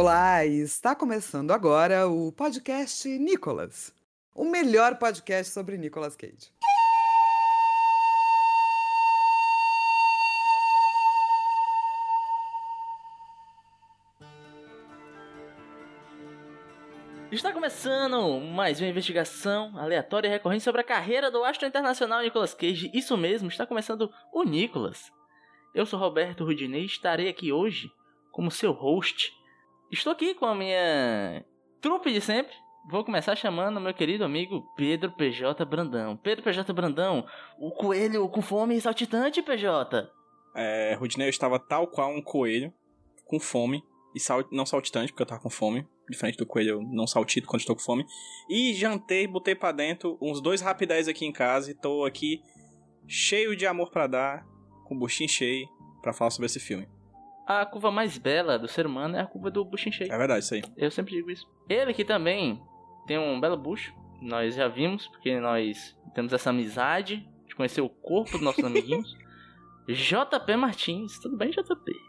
Olá, está começando agora o podcast Nicolas, o melhor podcast sobre Nicolas Cage. Está começando mais uma investigação aleatória e recorrente sobre a carreira do astro internacional Nicolas Cage. Isso mesmo, está começando o Nicolas. Eu sou Roberto Rudinei e estarei aqui hoje como seu host. Estou aqui com a minha trupe de sempre. Vou começar chamando meu querido amigo Pedro PJ Brandão. Pedro PJ Brandão, o coelho com fome e saltitante, PJ. É, Rudinei, eu estava tal qual um coelho, com fome, e sal, não saltitante, porque eu tava com fome. Diferente do coelho, eu não saltito quando estou com fome. E jantei, botei pra dentro uns dois rapidez aqui em casa e tô aqui cheio de amor pra dar, com o buchinho cheio, pra falar sobre esse filme. A curva mais bela do ser humano é a curva do buchinho cheio. É verdade, isso aí. Eu sempre digo isso. Ele que também tem um belo bucho. Nós já vimos, porque nós temos essa amizade de conhecer o corpo dos nossos amiguinhos. JP Martins. Tudo bem, JP?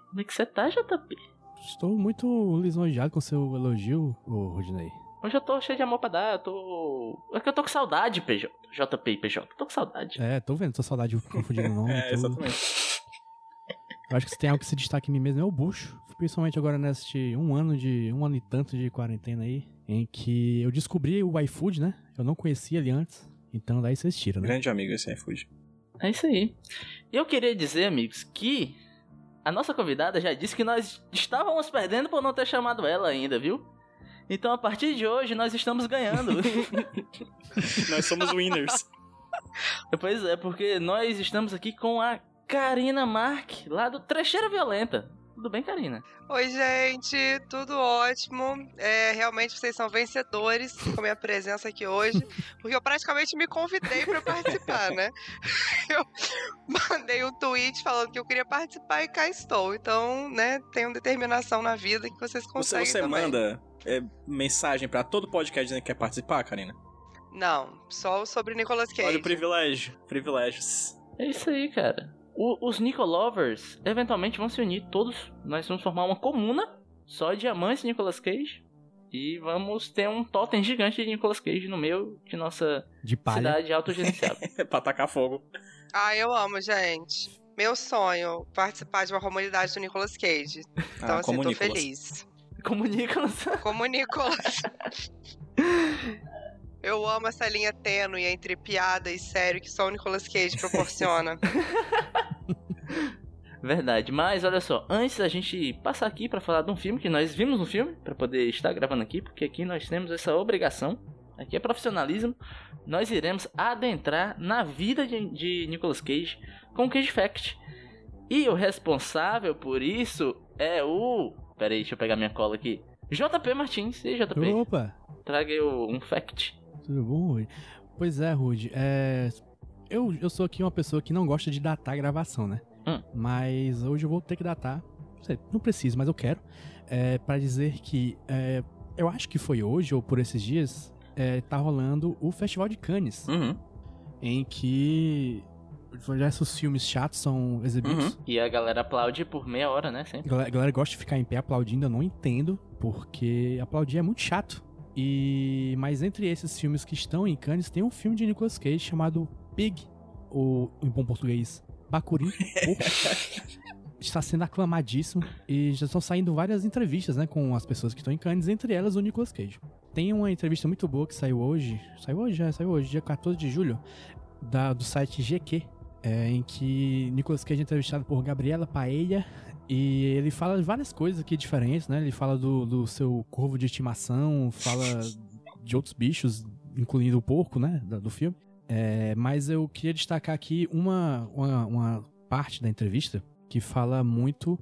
Como é que você tá, JP? Estou muito lisonjeado com seu elogio, ô Rodney. Hoje eu tô cheio de amor pra dar, eu tô. É que eu tô com saudade, PJ. JP e PJ. Tô com saudade. É, tô vendo, tô saudade de confundir o nome. É, tô- exatamente. Eu acho que se tem algo que se destaca em mim mesmo é o bucho. Principalmente agora neste um ano de. um ano e tanto de quarentena aí. Em que eu descobri o iFood, né? Eu não conhecia ele antes. Então daí vocês tiram, né? Grande amigo esse iFood. É isso aí. E eu queria dizer, amigos, que a nossa convidada já disse que nós estávamos perdendo por não ter chamado ela ainda, viu? Então a partir de hoje nós estamos ganhando. Nós somos winners. pois é, porque nós estamos aqui com a Karina Mark, lá do Trecheira Violenta. Tudo bem, Karina? Oi, gente, tudo ótimo. É, realmente vocês são vencedores com a minha presença aqui hoje, porque eu praticamente me convidei para participar, né? Eu mandei um tweet falando que eu queria participar e cá estou. Então, né, tenho determinação na vida que vocês Você, conseguem você também. manda é, mensagem pra todo podcast dizendo que quer participar, Karina? Não, só sobre Nicolas Cage. Olha o privilégio. Privilégios. É isso aí, cara. O- os Nico Lovers eventualmente vão se unir todos. Nós vamos formar uma comuna só de amantes de Nicolas Cage. E vamos ter um totem gigante de Nicolas Cage no meio de nossa De cidade autogerenciada. pra tacar fogo. Ah, eu amo, gente. Meu sonho, participar de uma comunidade do Nicolas Cage. Então, Ah, assim, tô Nicolas. feliz. Como Nicolas. Como Nicolas. Eu amo essa linha tênue entre piada e sério que só o Nicolas Cage proporciona. Verdade, mas olha só, antes da gente passar aqui pra falar de um filme que nós vimos no filme, pra poder estar gravando aqui, porque aqui nós temos essa obrigação, aqui é profissionalismo, nós iremos adentrar na vida de, de Nicolas Cage com o Cage Fact. E o responsável por isso é o. Pera aí, deixa eu pegar minha cola aqui. JP Martins. E aí, JP? Opa! Traga um fact. Tudo bom, Rude? Pois é, Rude. É... Eu, eu sou aqui uma pessoa que não gosta de datar a gravação, né? Hum. Mas hoje eu vou ter que datar. Não sei, Não preciso, mas eu quero. É, para dizer que é, eu acho que foi hoje ou por esses dias. É, tá rolando o Festival de Cannes. Uhum. Em que diversos filmes chatos são exibidos. Uhum. E a galera aplaude por meia hora, né? Sempre. A galera, a galera gosta de ficar em pé aplaudindo, eu não entendo, porque aplaudir é muito chato. E mas entre esses filmes que estão em Cannes, tem um filme de Nicolas Cage chamado Pig, ou em bom português, Bacuri. Está sendo aclamadíssimo e já estão saindo várias entrevistas, né, com as pessoas que estão em Cannes, entre elas o Nicolas Cage. Tem uma entrevista muito boa que saiu hoje, saiu hoje, já saiu hoje, dia 14 de julho, da, do site GQ, é, em que Nicolas Cage é entrevistado por Gabriela Paella e ele fala várias coisas aqui diferentes, né? Ele fala do, do seu corvo de estimação, fala de outros bichos, incluindo o porco, né? da- Do filme. É, mas eu queria destacar aqui uma, uma, uma parte da entrevista que fala muito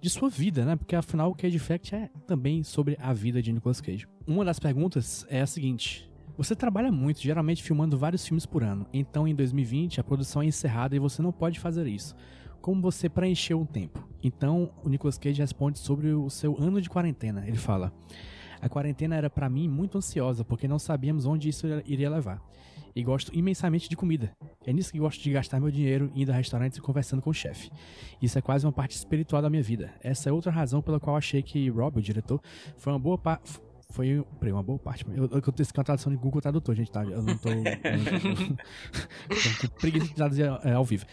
de sua vida, né? Porque afinal o Cage Fact é também sobre a vida de Nicolas Cage. Uma das perguntas é a seguinte: você trabalha muito, geralmente filmando vários filmes por ano. Então, em 2020, a produção é encerrada e você não pode fazer isso. Como você preencheu o tempo? Então, o Nicolas Cage responde sobre o seu ano de quarentena. Ele fala: A quarentena era para mim muito ansiosa, porque não sabíamos onde isso iria levar. E gosto imensamente de comida. É nisso que gosto de gastar meu dinheiro indo a restaurantes e conversando com o chefe. Isso é quase uma parte espiritual da minha vida. Essa é outra razão pela qual achei que Rob, o diretor, foi uma boa parte foi peraí, uma boa parte. Eu, eu, eu tenho uma tradução de Google Tradutor, gente, tá? Eu não tô. eu não tô, tô preguiça de traduzir é, ao vivo.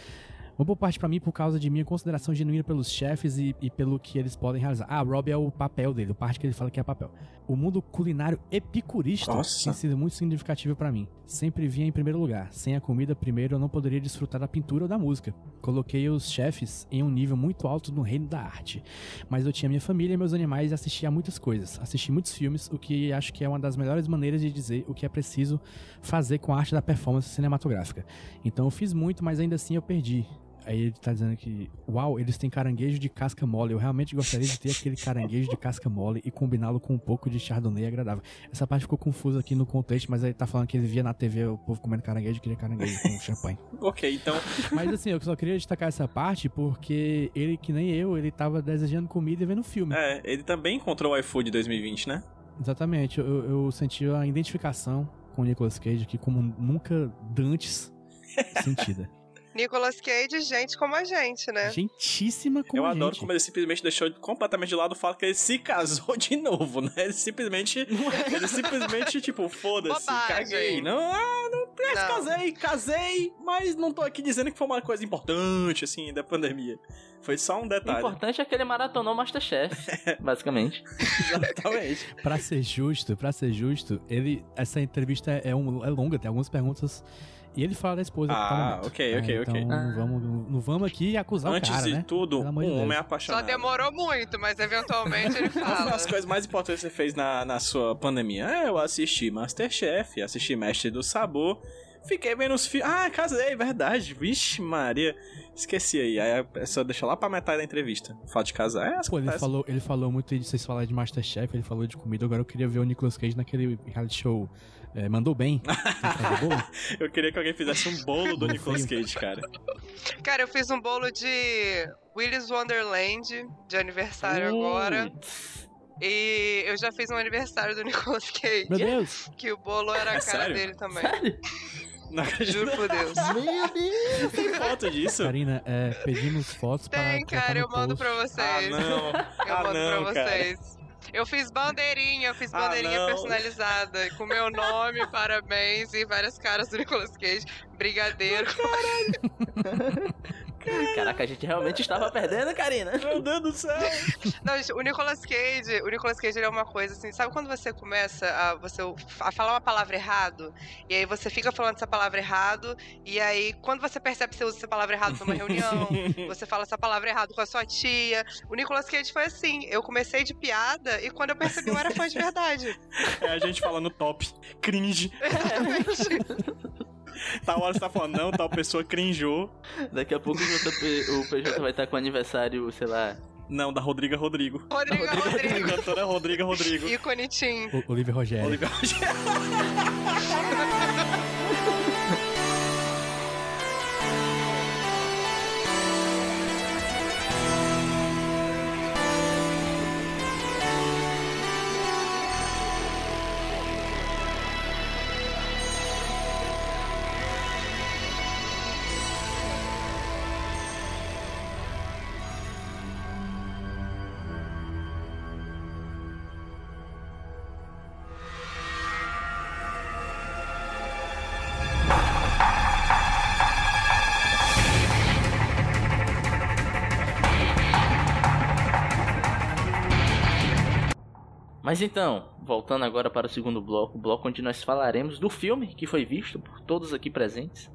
Uma boa parte para mim por causa de minha consideração genuína pelos chefes e, e, pelo que eles podem realizar. Ah, Rob é o papel dele, a parte que ele fala que é papel. O mundo culinário epicurista Nossa. tem sido muito significativo para mim. Sempre vinha em primeiro lugar. Sem a comida primeiro eu não poderia desfrutar da pintura ou da música. Coloquei os chefes em um nível muito alto no reino da arte. Mas eu tinha minha família e meus animais e assistia a muitas coisas. Assisti muitos filmes, o que acho que é uma das melhores maneiras de dizer o que é preciso fazer com a arte da performance cinematográfica. Então eu fiz muito, mas ainda assim eu perdi. Aí ele tá dizendo que, uau, eles têm caranguejo de casca mole. Eu realmente gostaria de ter aquele caranguejo de casca mole e combiná-lo com um pouco de chardonnay agradável. Essa parte ficou confusa aqui no contexto, mas aí tá falando que ele via na TV o povo comendo caranguejo e queria caranguejo com champanhe. Ok, então. Mas assim, eu só queria destacar essa parte porque ele, que nem eu, ele tava desejando comida e vendo filme. É, ele também encontrou o iFood 2020, né? Exatamente, eu, eu senti a identificação com o Nicolas Cage aqui como nunca dantes sentida. Nicolas Cage, gente como a gente, né? Gentíssima como Eu a adoro gente. como ele simplesmente deixou completamente de lado o fato que ele se casou de novo, né? Ele simplesmente. ele simplesmente, tipo, foda-se, caguei. Não, ah, não, é, Não. casei, casei, mas não tô aqui dizendo que foi uma coisa importante, assim, da pandemia. Foi só um O detalhe. importante é que ele maratonou Masterchef, basicamente. Exatamente. Pra ser justo, pra ser justo, ele essa entrevista é, um- é longa, tem algumas perguntas e ele fala da esposa. Ah, tá momento. ok, É, ok, então, ok. Não vamos, não vamos aqui acusar Antes o cara, de né? tudo, um de homem Só apaixonado. demorou muito, mas eventualmente ele fala. as coisas mais importantes que você fez na, na sua pandemia? Ah, eu assisti Masterchef, assisti Mestre do Sabor, fiquei vendo os filmes. Ah, casei, verdade. Vixe, Maria. Esqueci aí. Aí a pessoa deixa lá pra metade da entrevista. Fala de casar. É, as Pô, ele acontece. falou, ele falou muito de vocês falarem de Masterchef, ele falou de comida, agora eu queria ver o Nicolas Cage naquele reality show. é, mandou bem. Eu queria que alguém fizesse um bolo do Nicolas Cage, cara. Cara, eu fiz um bolo de Willy's Wonderland de aniversário agora. E eu já fiz um aniversário do Nicolas Cage. Meu Deus! Que o bolo era a É cara sério? dele também. Sério? Não. Juro por Deus. Meu Deus! Tem foto disso? Karina, é, pedimos fotos para Tem, cara, eu mando post. pra vocês. Ah, não. Eu ah, mando não, pra cara. vocês. Eu fiz bandeirinha, eu fiz Ah, bandeirinha não. personalizada, com meu nome, parabéns e várias caras do Nicolas Cage, brigadeiro. Caraca, a gente realmente estava perdendo, Karina. Meu Deus do céu. Não, gente, o Nicolas Cage, o Nicolas Cage ele é uma coisa assim, sabe quando você começa a, você, a falar uma palavra errado, e aí você fica falando essa palavra errado, e aí quando você percebe que você usa essa palavra errado numa reunião, você fala essa palavra errado com a sua tia. O Nicolas Cage foi assim, eu comecei de piada, e quando eu percebi eu era fã de verdade. É a gente falando top. Cringe. Tal hora você tá falando, não, tal pessoa crinjou. Daqui a pouco o, JP, o PJ vai estar com aniversário, sei lá. Não, da Rodriga Rodrigo. Rodrigo Rodrigo. Cantora Rodriga Rodrigo. Ícone Tim. Olivia Rogério. Olivia Mas então, voltando agora para o segundo bloco, o bloco onde nós falaremos do filme que foi visto por todos aqui presentes.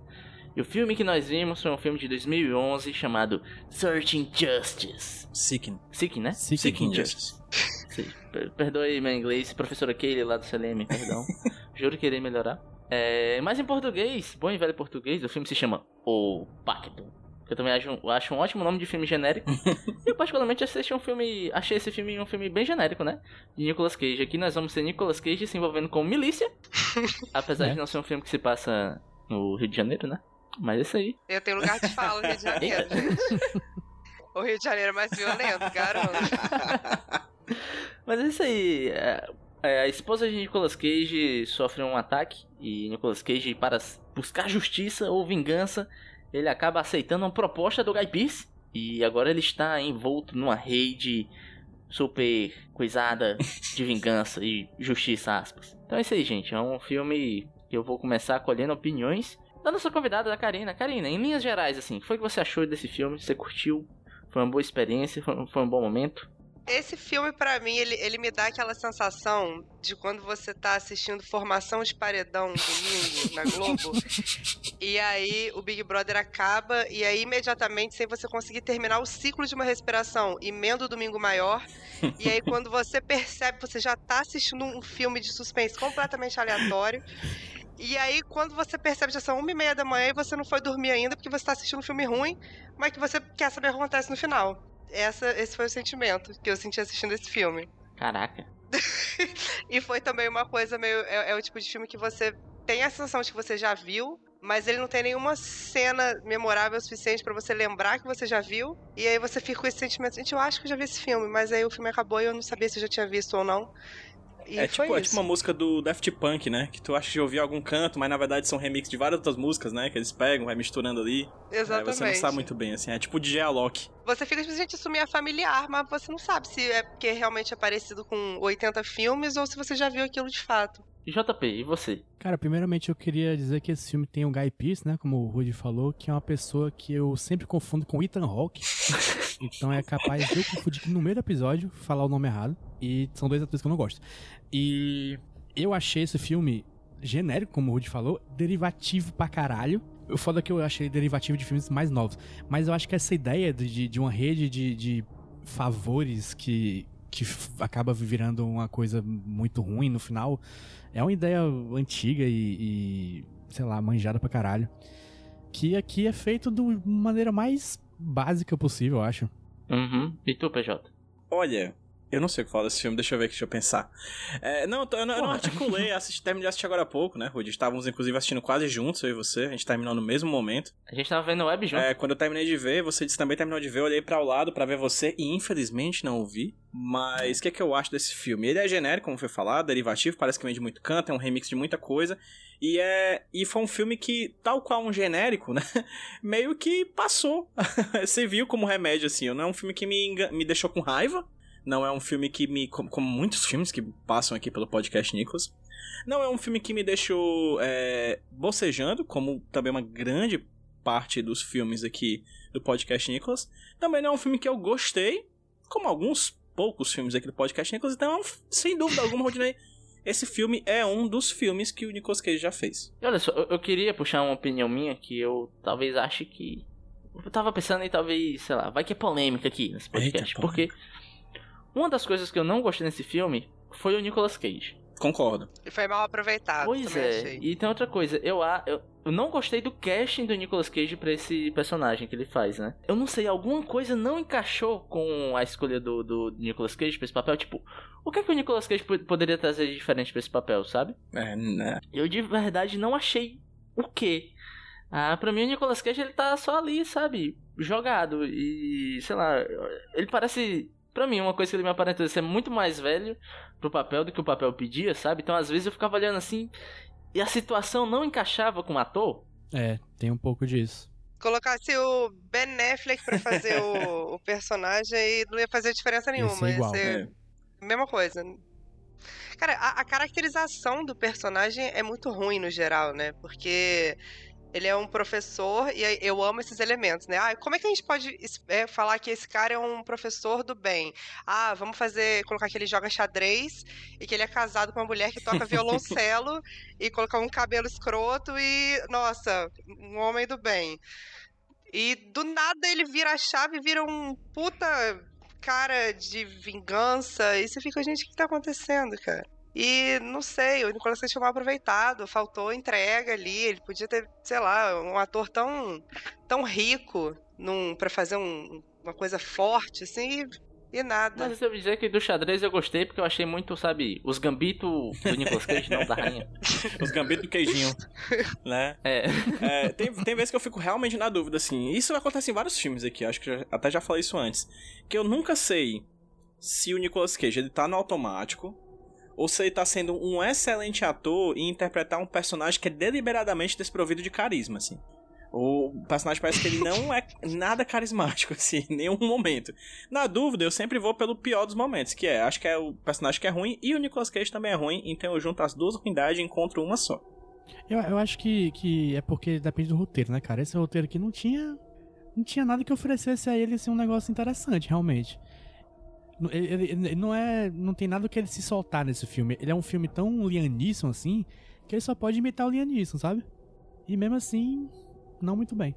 E o filme que nós vimos foi um filme de 2011 chamado Searching Justice. Seeking. Seeking, né? Seeking Seeking Justice. Justice. Perdoe meu inglês, professora Kaylee lá do CLM, perdão. Juro que irei melhorar. É, mas em português, bom e velho português, o filme se chama O Pacto. Que eu também acho, um- acho um ótimo nome de filme genérico. e eu particularmente assisti um filme, achei esse filme um filme bem genérico, né? De Nicolas Cage. Aqui nós vamos ser Nicolas Cage se envolvendo com milícia. Apesar É. de não ser um filme que se passa no Rio de Janeiro, né? Mas é isso aí. Eu tenho lugar de fala no Rio de Janeiro, gente. O Rio de Janeiro é mais violento, garoto. Mas é isso aí. é, é, a esposa de Nicolas Cage sofre um ataque e Nicolas Cage, para buscar justiça ou vingança, ele acaba aceitando uma proposta do Guy Pearce e agora ele está envolto numa rede super coisada de vingança e justiça, aspas. Então é isso aí, gente. É um filme que eu vou começar colhendo opiniões da nossa convidada, da Karina. Karina, em linhas gerais, assim, o que foi você achou desse filme? Você curtiu? Foi uma boa experiência? Foi, foi um bom momento? Esse filme, pra mim, ele, ele me dá aquela sensação de quando você tá assistindo Formação de Paredão domingo na Globo. e aí o Big Brother acaba, e aí imediatamente, sem você conseguir terminar o ciclo de uma respiração, emenda o domingo maior. e aí, quando você percebe, você já tá assistindo um filme de suspense completamente aleatório. E aí, quando você percebe já são uma e meia da manhã e você não foi dormir ainda porque você tá assistindo um filme ruim, mas que você quer saber o que acontece no final. Essa, esse foi o sentimento que eu senti assistindo esse filme. Caraca. E foi também uma coisa meio. É, é o tipo de filme que você tem a sensação de que você já viu, mas ele não tem nenhuma cena memorável o suficiente pra você lembrar que você já viu. E aí você fica com esse sentimento, gente, eu acho que eu já vi esse filme, mas aí o filme acabou e eu não sabia se eu já tinha visto ou não. E É foi tipo, é isso. tipo uma música do Daft Punk, né? Que tu acha que ouviu algum canto, mas na verdade são remix de várias outras músicas, né? Que eles pegam, vai misturando ali. É, Exatamente. você não sabe muito bem, assim. É tipo DJ Alok. Você fica tipo, gente, isso me é familiar, mas você não sabe se é porque realmente é parecido com 80 filmes ou se você já viu aquilo de fato. JP, e você? Cara, primeiramente eu queria dizer que esse filme tem o Guy Pearce, né? Como o Rudy falou, que é uma pessoa que eu sempre confundo com Ethan Hawke. então é capaz de eu confundir que no meio do episódio falar o nome errado. E são dois atores que eu não gosto. E eu achei esse filme genérico, como o Rudy falou, derivativo pra caralho. O foda é que eu achei derivativo de filmes mais novos. Mas eu acho que essa ideia de, de, de uma rede de, de favores que, que acaba virando uma coisa muito ruim no final é uma ideia antiga e, e, sei lá, manjada pra caralho. Que aqui é feito de uma maneira mais básica possível, eu acho. Uhum. E tu, PJ? Olha, eu não sei o que falar desse filme, deixa eu ver aqui, deixa eu pensar. É, não, eu não, eu não articulei, assisti, terminei de assistir agora há pouco, né, Rudy? Estávamos, inclusive, assistindo quase juntos, eu e você. A gente terminou no mesmo momento. A gente tava vendo web junto. É, quando eu terminei de ver, você disse também terminou de ver, eu olhei pra o lado pra ver você e infelizmente não ouvi. Mas o que é que eu acho desse filme? Ele é genérico, como foi falado, derivativo, parece que vem de muito canto, é um remix de muita coisa. E é e foi um filme que, tal qual um genérico, né? Meio que passou. você viu como remédio, assim. Não é um filme que me, enga- me deixou com raiva. Não é um filme que me. Como, muitos filmes que passam aqui pelo podcast Nicholas. Não é um filme que me deixou é, bocejando, como também uma grande parte dos filmes aqui do podcast Nicholas. Também não é um filme que eu gostei, como alguns poucos filmes aqui do podcast Nicholas. Então, é sem dúvida alguma, Rodinei, esse filme é um dos filmes que o Nicolas Cage já fez. E olha só, eu, queria puxar uma opinião minha que eu talvez ache que. Eu tava pensando em talvez, sei lá, vai que é polêmica aqui nesse podcast. Eita, porque uma das coisas que eu não gostei nesse filme foi o Nicolas Cage. Concordo. E foi mal aproveitado. pois é, achei. e tem outra coisa, eu, a- eu, eu não gostei do casting do Nicolas Cage pra esse personagem que ele faz, né? Eu não sei, alguma coisa não encaixou com a escolha do, do Nicolas Cage pra esse papel. Tipo, o que, é que o Nicolas Cage po- poderia trazer de diferente pra esse papel, sabe? É, né? Eu de verdade não achei o quê. Ah, pra mim o Nicolas Cage ele tá só ali, sabe? Jogado. E, sei lá, ele parece. Pra mim, uma coisa que ele me aparenta ser muito mais velho pro papel do que o papel pedia, sabe? Então às vezes eu ficava olhando assim e a situação não encaixava com o ator. É, tem um pouco disso. Colocasse o Ben Affleck pra fazer o, o personagem e não ia fazer diferença nenhuma. ser igual. Ia ser É. mesma coisa. Cara, a, a caracterização do personagem é muito ruim no geral, né? Porque ele é um professor e eu amo esses elementos, né? Ah, como é que a gente pode é, falar que esse cara é um professor do bem? Ah, vamos fazer, colocar que ele joga xadrez e que ele é casado com uma mulher que toca violoncelo e colocar um cabelo escroto e, nossa, um homem do bem. E do nada ele vira a chave, vira um puta cara de vingança. E você fica, gente, o que tá acontecendo, cara? E não sei, o Nicolas Cage foi mal aproveitado, faltou entrega ali. Ele podia ter, sei lá, um ator tão, tão rico num, pra fazer um, uma coisa forte, assim, e, e nada. Mas eu vou dizer que do xadrez eu gostei porque eu achei muito, sabe, os gambito do Nicolas Cage, não da rainha. Os gambitos do queijinho, né? É. É, tem, tem vezes que eu fico realmente na dúvida, assim. Isso acontece em vários filmes aqui, acho que já- até já falei isso antes. Que eu nunca sei se o Nicolas Cage ele tá no automático ou se ele tá sendo um excelente ator em interpretar um personagem que é deliberadamente desprovido de carisma, assim. O personagem parece que ele não é nada carismático, assim, em nenhum momento. Na dúvida, eu sempre vou pelo pior dos momentos, que é, acho que é o personagem que é ruim e o Nicolas Cage também é ruim, então eu junto as duas ruindades e encontro uma só. Eu, eu acho que, que é porque depende do roteiro, né, cara? Esse roteiro aqui não tinha. Não tinha nada que oferecesse a ele assim, um negócio interessante, realmente. Não- Ele, ele- não é. Não tem nada que ele se soltar nesse filme. Ele é um filme tão Neeson assim que ele só pode imitar o Neeson, sabe? E mesmo assim, não muito bem.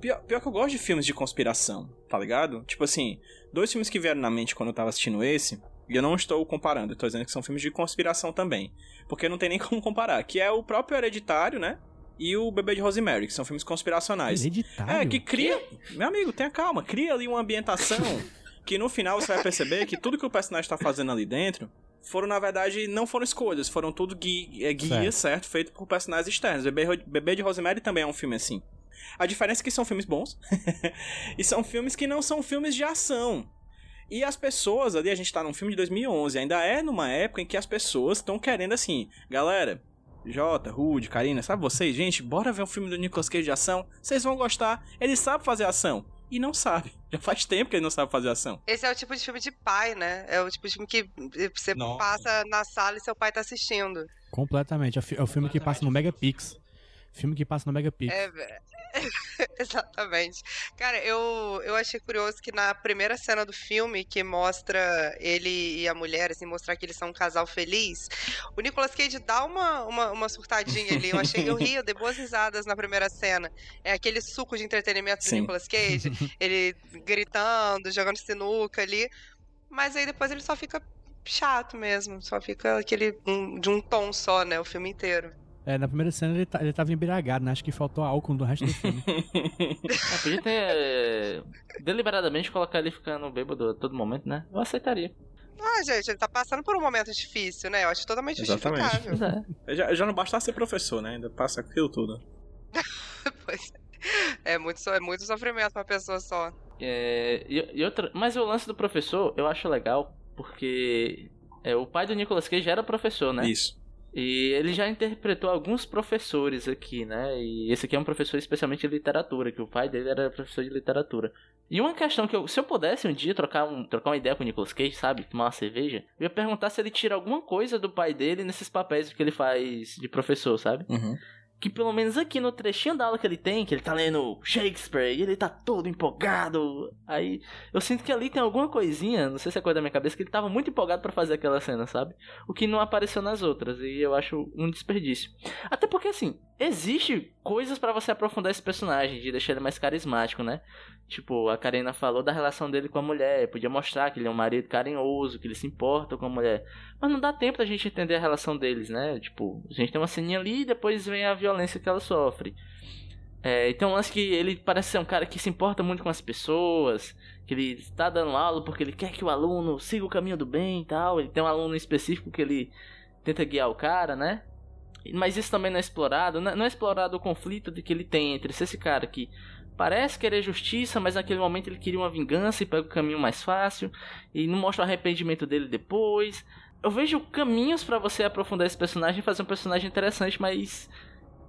Pior, pior que eu gosto de filmes de conspiração, tá ligado? Tipo assim, dois filmes que vieram na mente quando eu tava assistindo esse, e eu não estou comparando, eu tô dizendo que são filmes de conspiração também. Porque não tem nem como comparar, que é o próprio Hereditário, né? E o Bebê de Rosemary, que são filmes conspiracionais. Hereditário. É, que cria. Meu amigo, tenha calma, cria ali uma ambientação que no final você vai perceber que tudo que o personagem tá fazendo ali dentro foram, na verdade, não foram escolhas, foram tudo gui é, guias, certo. Feito por personagens externos. Bebê, Bebê de Rosemary também é um filme assim. A diferença é que são filmes bons e são filmes que não são filmes de ação. E as pessoas ali, a gente tá num filme de 2011, ainda é numa época em que as pessoas estão querendo assim, galera, Jota, Rude, Karina, sabe vocês? Gente, bora ver um filme do Nicolas Cage de ação. Vocês vão gostar. Ele sabe fazer ação. E não sabe. Já faz tempo que ele não sabe fazer ação. Esse é o tipo de filme de pai, né? É o tipo de filme que você Nossa. passa na sala e seu pai tá assistindo. Completamente. É o é filme que passa no Megapix. Filme que passa no Megapix. É, Exatamente. Cara, eu, eu achei curioso que na primeira cena do filme, que mostra ele e a mulher, assim, mostrar que eles são um casal feliz, o Nicolas Cage dá uma, uma, uma surtadinha ali. Eu achei, eu ri, eu dei boas risadas na primeira cena. É aquele suco de entretenimento do Sim. Nicolas Cage, ele gritando, jogando sinuca ali. Mas aí depois ele só fica chato mesmo, só fica aquele um- de um tom só, né, o filme inteiro. É, na primeira cena ele, tá- ele tava embriagado, né? Acho que faltou álcool do resto do filme. Ah, podia ter é, deliberadamente colocar ele ficando bêbado a todo momento, né? Eu aceitaria. Ah, gente, ele tá passando por um momento difícil, né? Eu acho totalmente Exatamente. justificável. É. Já, já não basta ser professor, né? Ainda passa aquilo tudo. Pois é. É muito, é muito sofrimento pra pessoa só. É, e, e outra, mas o lance do professor eu acho legal, porque é, o pai do Nicolas Cage era professor, né? Isso. E ele já interpretou alguns professores aqui, né? E esse aqui é um professor especialmente de literatura, que o pai dele era professor de literatura. E uma questão que eu, se eu pudesse um dia trocar, um, trocar uma ideia com o Nicolas Cage, sabe? Tomar uma cerveja, eu ia perguntar se ele tira alguma coisa do pai dele nesses papéis que ele faz de professor, sabe? Uhum. Que pelo menos aqui no trechinho da aula que ele tem, que ele tá lendo Shakespeare e ele tá todo empolgado. Aí eu sinto que ali tem alguma coisinha, não sei se é coisa da minha cabeça, que ele tava muito empolgado pra fazer aquela cena, sabe? O que não apareceu nas outras e eu acho um desperdício. Até porque assim, existe coisas pra você aprofundar esse personagem, de deixar ele mais carismático, né? Tipo, a Karina falou da relação dele com a mulher, podia mostrar que ele é um marido carinhoso, que ele se importa com a mulher. Mas não dá tempo da gente entender a relação deles, né? Tipo, a gente tem uma ceninha ali e depois vem a violência que ela sofre. É, então, lance que ele parece ser um cara que se importa muito com as pessoas, que ele está dando aula porque ele quer que o aluno siga o caminho do bem e tal. Ele tem um aluno específico que ele tenta guiar o cara, né? Mas isso também não é explorado. Não não é explorado o conflito de que ele tem entre esse cara que parece querer justiça, mas naquele momento ele queria uma vingança e pega o caminho mais fácil e não mostra o arrependimento dele depois. Eu vejo caminhos pra você aprofundar esse personagem e fazer um personagem interessante, mas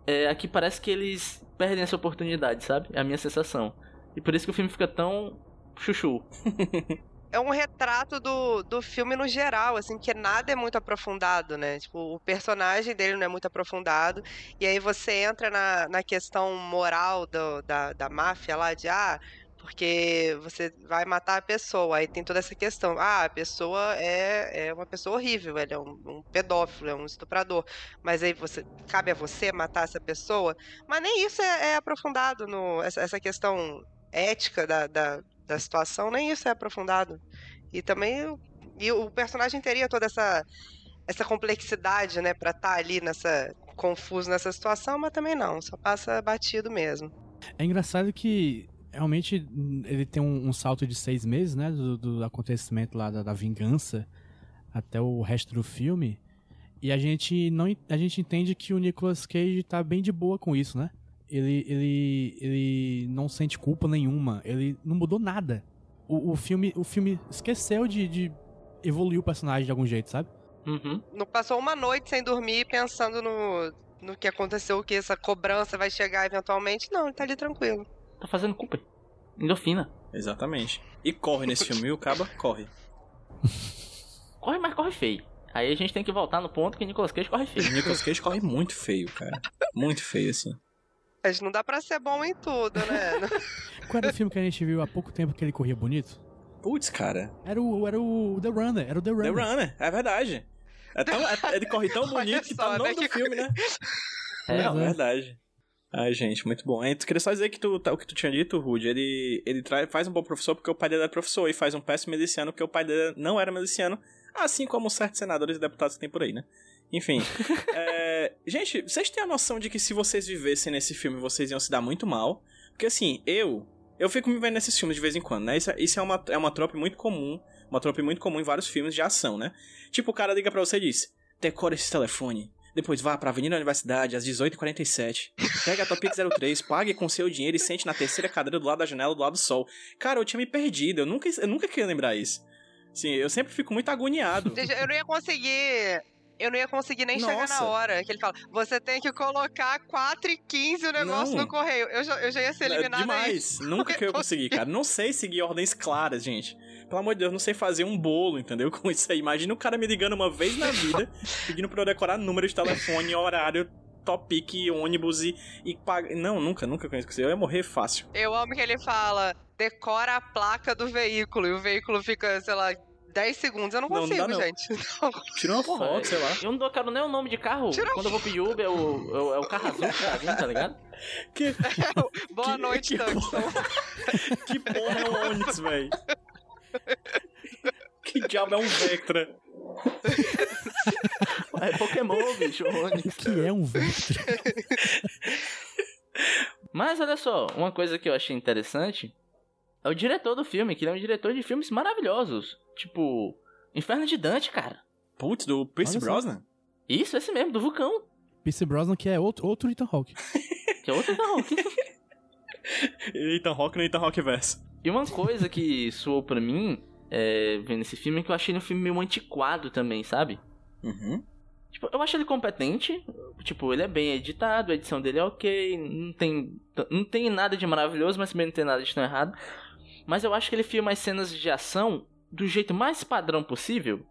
é, aqui parece que eles perdem essa oportunidade, sabe? É a minha sensação. E por isso que o filme fica tão chuchu. É um retrato do, do filme no geral, assim, que nada é muito aprofundado, né? Tipo, o personagem dele não é muito aprofundado. E aí você entra na, na questão moral do, da, da máfia lá de ah, porque você vai matar a pessoa. Aí tem toda essa questão. Ah, a pessoa é, é uma pessoa horrível, ele é um, um pedófilo, é um estuprador. Mas aí você cabe a você matar essa pessoa. Mas nem isso é, é aprofundado no. Essa, essa questão ética da, da, da situação, nem isso é aprofundado. E também. o- E o personagem teria toda essa essa complexidade, né, pra estar ali nessa. confuso nessa situação, mas também não, só passa batido mesmo. É engraçado que realmente ele tem um, um salto de seis meses, né? Do, do acontecimento lá da, da, vingança até o resto do filme. E a gente não a gente entende que o Nicolas Cage tá bem de boa com isso, né? Ele, ele, ele não sente culpa nenhuma. Ele não mudou nada. O, o filme, o filme esqueceu de, de evoluir o personagem de algum jeito, sabe? Uhum. Não passou uma noite sem dormir pensando no, no que aconteceu, que essa cobrança vai chegar eventualmente. Não, ele tá ali tranquilo. Tá fazendo culpa. Endorfina. Exatamente. E corre nesse filme, e o Caba corre. corre, mas corre feio. Aí a gente tem que voltar no ponto que Nicolas Cage corre feio. Nicolas Cage corre muito feio, cara. Muito feio, assim. Mas não dá pra ser bom em tudo, né? Qual era o filme que a gente viu há pouco tempo que ele corria bonito? Putz, cara. Era o, era o The Runner, era o The Runner. The Runner, é verdade. É tão, é, ele corre tão bonito que tá no nome né, do filme, né? É, é verdade. Ai, gente, muito bom. Eu queria só dizer que tu, tá, o que tu tinha dito, Rude, ele, ele trai, faz um bom professor porque o pai dele é professor e faz um péssimo miliciano porque o pai dele não era miliciano, assim como certos senadores e deputados que tem por aí, né? Enfim. é, gente, vocês têm a noção de que se vocês vivessem nesse filme, vocês iam se dar muito mal? Porque assim, eu. Eu fico me vendo nesses filmes de vez em quando, né? Isso, é, isso é, uma, é uma trope muito comum. Uma trope muito comum em vários filmes de ação, né? Tipo, o cara liga pra você e diz: decora esse telefone. Depois vá pra Avenida Universidade às 18h47. Pega a Topic 03, pague com seu dinheiro e sente na terceira cadeira do lado da janela do lado do sol. Cara, eu tinha me perdido, eu nunca, eu nunca queria lembrar isso. Sim, eu sempre fico muito agoniado. Eu não ia conseguir eu não ia conseguir nem Nossa. chegar na hora. Que ele fala, você tem que colocar 4 e 15 o negócio não. no correio. Eu já, eu já ia ser eliminado Demais. Aí. Nunca que eu ia conseguir, cara. Não sei seguir ordens claras, gente. Pelo amor de Deus, não sei fazer um bolo, entendeu? Com isso aí. Imagina o cara me ligando uma vez na vida, pedindo pra eu decorar número de telefone, horário, topic, ônibus e, e paga. Não, nunca, nunca conheço isso. Eu ia morrer fácil. Eu amo que ele fala, decora a placa do veículo, e o veículo fica, sei lá, 10 segundos. Eu não consigo, não, não gente. Tira uma Porra, foto, sei lá. Eu não dou nem o nome de carro. Tira Quando eu vou pedir Uber, é o, é o carro azul que tá vindo, tá ligado? Que... Boa que, noite, que Tungstone. que porra é um Onix, velho? Que diabo é um Vectra? É Pokémon, bicho, Onix. que é um Vectra? Mas olha só, uma coisa que eu achei interessante é o diretor do filme, que ele é um diretor de filmes maravilhosos. Tipo, Inferno de Dante, cara. Putz, do Pierce Brosnan? Isso, esse mesmo, do Vulcão. Pierce Brosnan, que é outro, outro Ethan Hawke. que é outro Ethan Hawke. Ethan Hawke no Ethan Hawke verso. E uma coisa que soou pra mim, é, vendo esse filme, é que eu achei no filme meio antiquado também, sabe? Uhum. Tipo, eu acho ele competente. Tipo, ele é bem editado, a edição dele é ok. Não tem, não tem nada de maravilhoso, mas também não tem nada de tão errado. Mas eu acho que ele filma as cenas de ação do jeito mais padrão possível.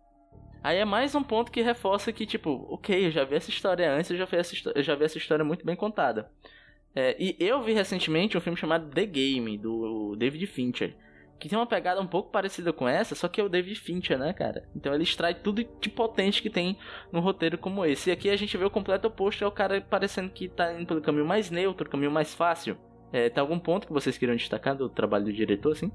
Aí é mais um ponto que reforça que, tipo, ok, eu já vi essa história antes, eu já vi essa, eu já vi essa história muito bem contada. É, e eu vi recentemente um filme chamado The Game, do David Fincher. Que tem uma pegada um pouco parecida com essa, só que é o David Fincher, né, cara? Então ele extrai tudo de potente que tem num roteiro como esse. E aqui a gente vê o completo oposto, é o cara parecendo que tá indo pelo caminho mais neutro, caminho mais fácil. É, tem algum ponto que vocês queriam destacar do trabalho do diretor, assim?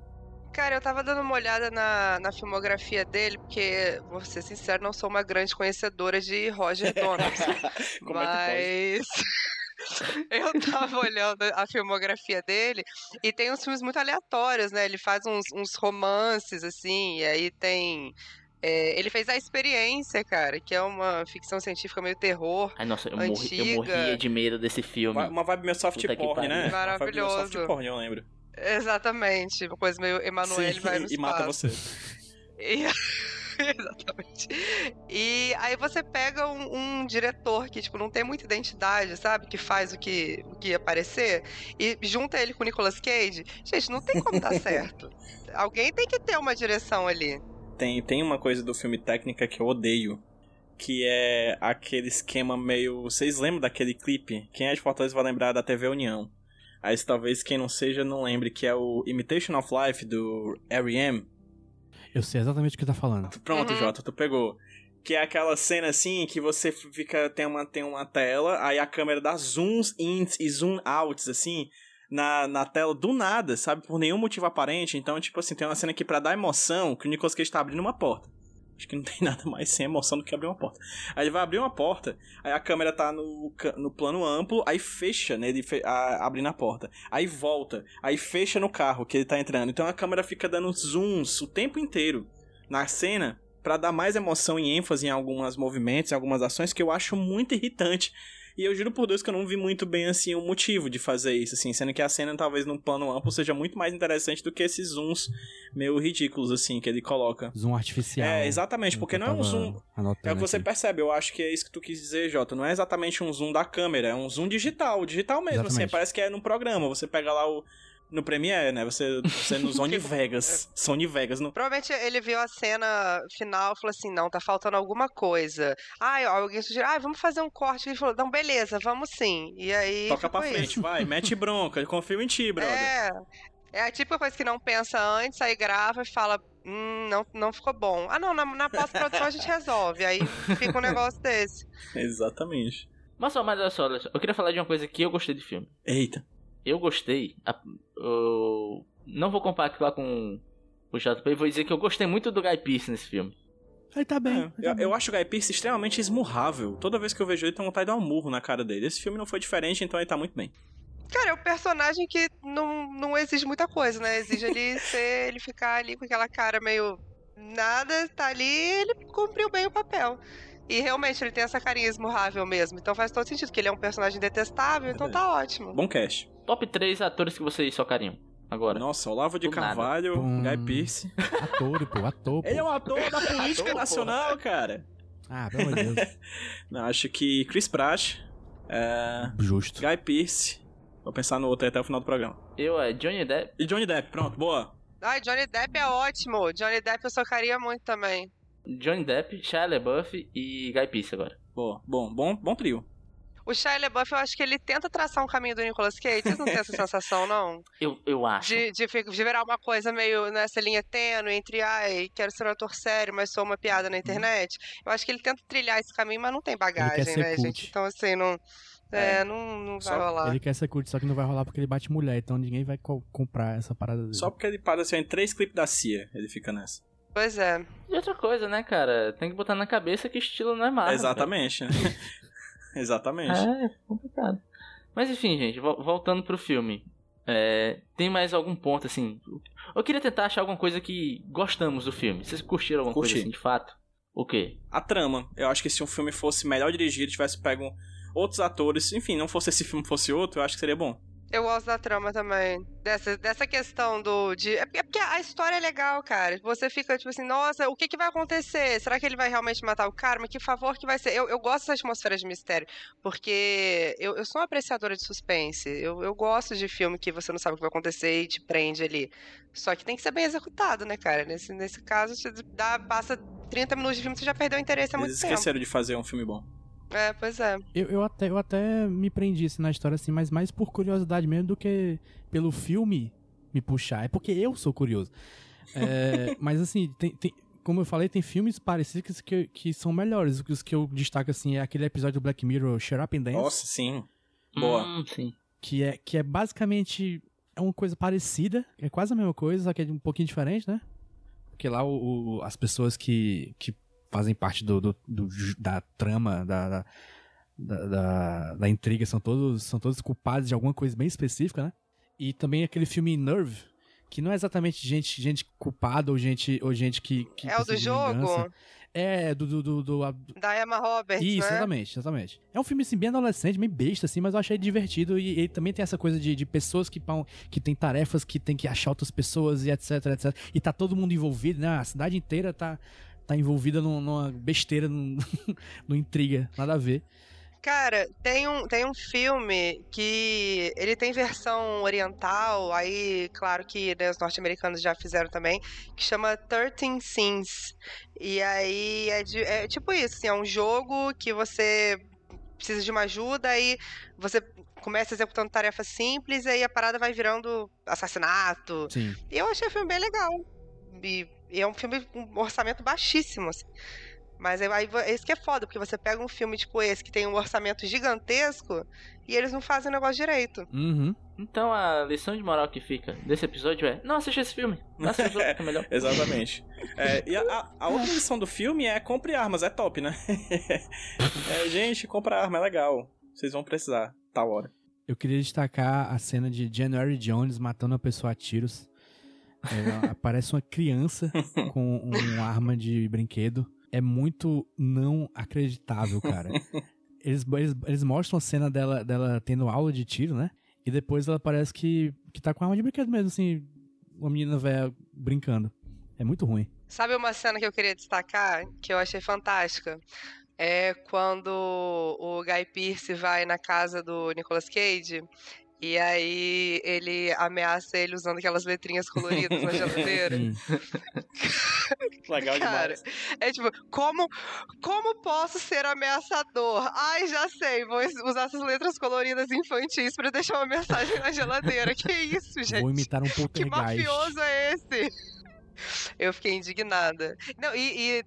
Cara, eu tava dando uma olhada na, na filmografia dele, porque, vou ser sincero, não sou uma grande conhecedora de Roger Donaldson. É mas. eu tava olhando a filmografia dele e tem uns filmes muito aleatórios, né? Ele faz uns, uns romances, assim, e aí tem é, ele fez A Experiência, cara, que é uma ficção científica meio terror. Ai, nossa, eu, morri, eu morria de medo desse filme. Uma, uma vibe meio soft Puta porn, né? Maravilhoso. Uma vibe soft porn, eu lembro. Exatamente, uma coisa meio Emanuele vai no e mata você. E... Exatamente. E aí você pega um, um, diretor que, tipo, não tem muita identidade, sabe? Que faz o que, o que aparecer, e junta ele com o Nicolas Cage. Gente, não tem como dar certo. Alguém tem que ter uma direção ali. Tem, tem uma coisa do filme técnica que eu odeio, que é aquele esquema meio. Vocês lembram daquele clipe? Quem é de Fortaleza vai lembrar da TV União. Aí talvez quem não seja não lembre, que é o Imitation of Life do R.E.M. Eu sei exatamente o que tá falando. Pronto, uhum. Jota, tu pegou. Que é aquela cena assim que você fica. Tem uma, tem uma tela, aí a câmera dá zooms ins e zoom outs, assim na, na tela do nada, sabe? Por nenhum motivo aparente. Então, tipo assim, tem uma cena aqui para dar emoção que o Nicolas Cage tá abrindo uma porta. Acho que não tem nada mais sem emoção do que abrir uma porta. Aí ele vai abrir uma porta, aí a câmera tá no, no plano amplo, aí fecha nele, fe, a, abrindo a porta. Aí volta, aí fecha no carro que ele tá entrando. Então a câmera fica dando zooms o tempo inteiro na cena para dar mais emoção e ênfase em alguns movimentos, em algumas ações que eu acho muito irritante. E eu juro por Deus que eu não vi muito bem, assim, o motivo de fazer isso, assim, sendo que a cena, talvez, num plano amplo, seja muito mais interessante do que esses zooms meio ridículos, assim, que ele coloca. Zoom artificial. É, exatamente, porque não é um zoom... É o que você aqui. percebe, eu acho que é isso que tu quis dizer, Jota. Não é exatamente um zoom da câmera, é um zoom digital, digital mesmo, assim, Exatamente. parece que é num programa. Você pega lá o... No Premiere, né? Você, você no Sony Vegas. Sony Vegas. No... Provavelmente ele viu a cena final e falou assim: não, tá faltando alguma coisa. Ah, alguém sugeriu, ah, vamos fazer um corte. Ele falou: não, beleza, vamos sim. E aí. Toca pra frente, isso. vai, mete bronca, confio em ti, brother. É. É a típica coisa que não pensa antes, aí grava e fala. Hum, não, não ficou bom. Ah, não, na, na pós-produção a gente resolve. Aí fica um negócio desse. Exatamente. Mas só, mas olha só, olha só, eu queria falar de uma coisa que eu gostei do filme. Eita. Eu gostei. a- eu não vou compactuar com o JP, vou dizer que eu gostei muito do Guy Pearce nesse filme. Ele tá bem. É, ele tá eu, bem. eu acho o Guy Pearce extremamente esmurrável. Toda vez que eu vejo ele, tenho vontade de dar um murro na cara dele. Esse filme não foi diferente, então ele tá muito bem. Cara, é um personagem que não, não exige muita coisa, né? Exige ele ser, ele ficar ali com aquela cara meio nada, tá ali, ele cumpriu bem o papel. E realmente ele tem essa carinha esmurrável mesmo. Então faz todo sentido, que ele é um personagem detestável, então tá ótimo. Bom cast. Top 3 atores que vocês socariam. Agora. Nossa, Olavo de Do nada. Carvalho, Bum. Guy Pearce. Ator, pô, ator, pô. Ele é um ator da política Ator, nacional, cara. Ah, pelo amor de Deus. Não, acho que Chris Pratt, é, Justo. Guy Pearce. Vou pensar no outro aí até o final do programa. Eu é Johnny Depp. E Johnny Depp, pronto, boa. Ai, Johnny Depp é ótimo. Johnny Depp eu socaria muito também. Johnny Depp, Shia LaBeouf e Guy Pearce agora. Boa, bom, bom, bom trio. O Shia LaBeouf, eu acho que ele tenta traçar um caminho do Nicolas Cage. Vocês não têm essa sensação, não? Eu, eu acho. De, de, de virar uma coisa meio nessa linha tênue entre, ai, quero ser um ator sério, mas sou uma piada na internet. Eu acho que ele tenta trilhar esse caminho, mas não tem bagagem, né, cult. gente? Então, assim, não. É, É. não, não vai rolar. Ele quer ser curto, só que não vai rolar porque ele bate mulher, então ninguém vai co- comprar essa parada dele. Só porque ele apareceu em três clipes da CIA, ele fica nessa. Pois é. E outra coisa, né, cara? Tem que botar na cabeça que estilo não é Marvel. Exatamente, né? Exatamente. cara. É, complicado. Mas enfim, gente, vol- voltando pro filme. É, tem mais algum ponto, assim. Eu queria tentar achar alguma coisa que gostamos do filme. Vocês curtiram alguma Curti. coisa assim, de fato? O quê? A trama. Eu acho que se um filme fosse melhor dirigido, tivesse pego outros atores, enfim, não fosse esse filme, fosse outro, eu acho que seria bom. Eu gosto da trama também. Dessa, dessa questão do. De, é porque é porque a história é legal, cara. Você fica tipo assim, nossa, o que, que vai acontecer? Será que ele vai realmente matar o cara? Mas que favor que vai ser? Eu, eu gosto dessa atmosfera de mistério. Porque eu, eu sou uma apreciadora de suspense. Eu, eu gosto de filme que você não sabe o que vai acontecer e te prende ali. Só que tem que ser bem executado, né, cara? Nesse, nesse caso, dá, passa 30 minutos de filme, você já perdeu o interesse há muito Eles tempo. esqueceram de fazer um filme bom. É, pois é. Eu, eu, até, eu até me prendi assim, na história, assim, mas mais por curiosidade mesmo do que pelo filme me puxar. É porque eu sou curioso. É, mas assim, tem, tem- como eu falei, tem filmes parecidos que, que são melhores. Os que eu destaco, assim, é aquele episódio do Black Mirror, Shut Up and Dance. Nossa, sim. Boa. Hum, sim. que é, que é basicamente é uma coisa parecida, é quase a mesma coisa, só que é um pouquinho diferente, né? Porque lá o, o- as pessoas que, que fazem parte do, do- do da trama, da, da, da, da- da intriga, são todos, são todos culpados de alguma coisa bem específica, né? E também aquele filme Nerve, que não é exatamente gente, gente culpada ou gente, ou gente que, que É o do jogo? É, do, do, do, do- Da Emma Roberts, isso, né? exatamente, exatamente. É um filme assim, bem adolescente, bem besta, assim, mas eu achei divertido. E ele também tem essa coisa de, de pessoas que, pão- que tem tarefas que tem que achar outras pessoas e etc, etc. E tá todo mundo envolvido, né? A cidade inteira tá, tá envolvida num- numa besteira, num, numa intriga, nada a ver. Cara, tem um, tem um filme que ele tem versão oriental, aí, claro que né, os norte-americanos já fizeram também, que chama 13 Sins. E aí é, de- é tipo isso, assim, é um jogo que você precisa de uma ajuda, aí você começa executando tarefas simples, e aí a parada vai virando assassinato. Sim. E eu achei o filme bem legal. E, e é um filme com um orçamento baixíssimo, assim. Mas aí, aí esse que é foda, porque você pega um filme tipo esse, que tem um orçamento gigantesco, e eles não fazem o negócio direito. Uhum. Então a lição de moral que fica desse episódio é: não assista esse filme. Não assista que é melhor. Exatamente. É, e a, a- a outra lição do filme é compre armas, é top, né? É, gente, compra arma, é legal. Vocês vão precisar, tal hora. Eu queria destacar a cena de January Jones matando uma pessoa a tiros. É, aparece uma criança com uma arma de brinquedo. É muito não acreditável, cara. Eles, eles, eles mostram a cena dela, dela tendo aula de tiro, né? E depois ela parece que, que tá com arma de brinquedo mesmo, assim. Uma menina velha brincando. É muito ruim. Sabe uma cena que eu queria destacar, que eu achei fantástica? É quando o Guy Pearce vai na casa do Nicolas Cage e aí ele ameaça ele usando aquelas letrinhas coloridas na geladeira. Legal Cara, demais. é tipo, como, como posso ser ameaçador? Ai, já sei, vou usar essas letras coloridas infantis pra deixar uma mensagem na geladeira. Que isso, gente? Vou imitar um Que poltergeist. mafioso é esse? Eu fiquei indignada. Não, e, e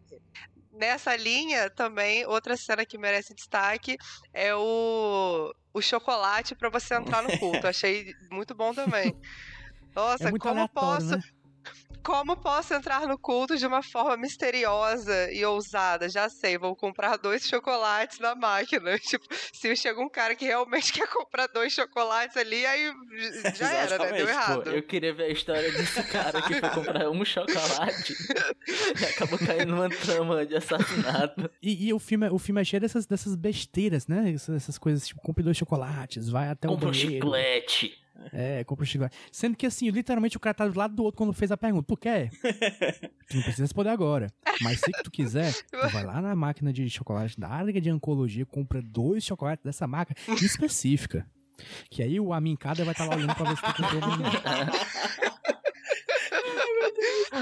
nessa linha também, outra cena que merece destaque é o, o chocolate pra você entrar no culto. Achei muito bom também. Nossa, É como aleatório, posso, né? Como posso entrar no culto de uma forma misteriosa e ousada? Já sei, vou comprar dois chocolates na máquina. Tipo, se chega um cara que realmente quer comprar dois chocolates ali, aí já era, né? Deu errado. Pô, eu queria ver a história desse cara que foi comprar um chocolate e acabou caindo numa trama de assassinato. E, e o, filme, é- o filme é cheio dessas, dessas besteiras, né? Essas, essas coisas, tipo, compre dois chocolates, vai até Compra o um banheiro. chiclete. É, compra um chiclete. Sendo que, assim, literalmente o cara tá do lado do outro quando fez a pergunta. Tu quer? tu não precisa responder agora. Mas se tu quiser, tu vai lá na máquina de chocolate da área de oncologia, compra dois chocolates dessa marca específica. Que aí o Amincada vai estar lá olhando pra ver se tu comprou.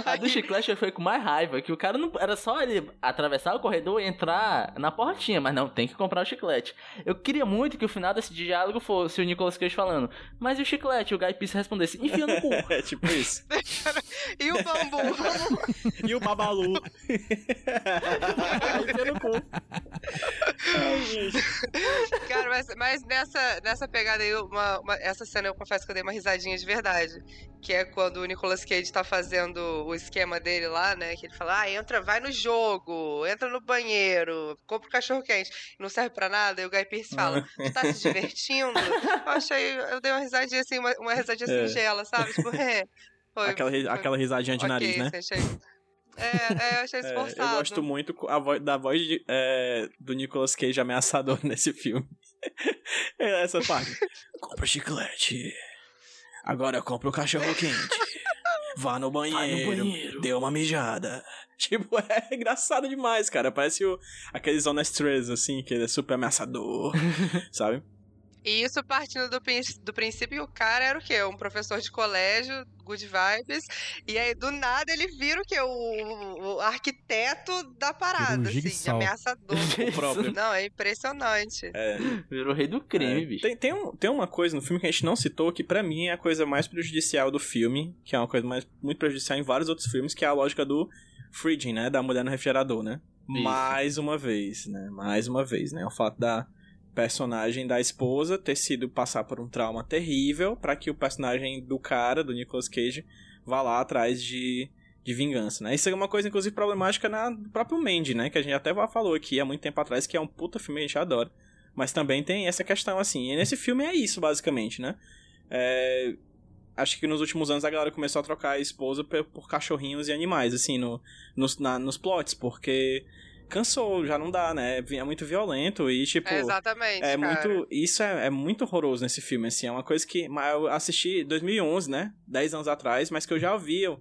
A do chiclete foi com mais raiva, que o cara não. Era só ele atravessar o corredor e entrar na portinha, mas não, tem que comprar o chiclete. Eu queria muito que o final desse diálogo fosse o Nicolas Cage falando, mas e o chiclete? O Guy Pearce respondesse, enfia no cu. É tipo isso. E o bambu? E o Babalu. enfia no cu. Cara, mas, mas nessa, nessa pegada aí, uma, uma- essa cena eu confesso que eu dei uma risadinha de verdade. Que é quando o Nicolas Cage tá fazendo o esquema dele lá, né? Que ele fala, ah, entra, vai no jogo, entra no banheiro, compra o cachorro quente. Não serve pra nada. E o Guy Pearce fala, tu tá se divertindo? Eu achei, eu dei uma risadinha assim, uma, uma risadinha É. singela, sabe? Tipo, é. Foi, Aquela, foi- aquela risadinha de ok, nariz, né? assim, achei- É, é, eu achei É, esforçado. eu gosto muito voz, da voz de- é, do Nicolas Cage ameaçador nesse filme. É Essa parte. Compra chiclete. Agora compra o cachorro quente. Vá no banheiro. banheiro. Deu uma mijada. Tipo, é engraçado demais, cara. Parece o, aqueles Honest Trails, assim, que ele é super ameaçador, sabe? E isso partindo do, do princípio que o cara era o quê? Um professor de colégio, good vibes. E aí, do nada, ele vira o quê? O, o arquiteto da parada, assim, Jigsaw. ameaçador. O próprio. Não, é impressionante. É, Virou rei do crime, É, bicho. Tem, tem, um- tem uma coisa no filme que a gente não citou que pra mim é a coisa mais prejudicial do filme, que é uma coisa mais, muito prejudicial em vários outros filmes, que é a lógica do fridging, né? Da mulher no refrigerador, né? Isso. Mais uma vez, né? Mais uma vez, né? O fato da personagem da esposa ter sido passar por um trauma terrível pra que o personagem do cara, do Nicolas Cage, vá lá atrás de, de vingança, né? Isso é uma coisa, inclusive, problemática na, próprio Mandy, né? Que a gente até falou aqui há muito tempo atrás, que é um puta filme que a gente adora. Mas também tem essa questão, assim. E nesse filme é isso, basicamente, né? É, Acho que nos últimos anos a galera começou a trocar a esposa por, por cachorrinhos e animais, assim, no, nos, na- nos plots, porque cansou, já não dá, né? É muito violento e, tipo. É, exatamente, É cara. muito. Isso é, é muito horroroso nesse filme, assim. É uma coisa que. Mas eu assisti em 2011, né? 10 anos atrás, mas que eu já ouvi. Eu,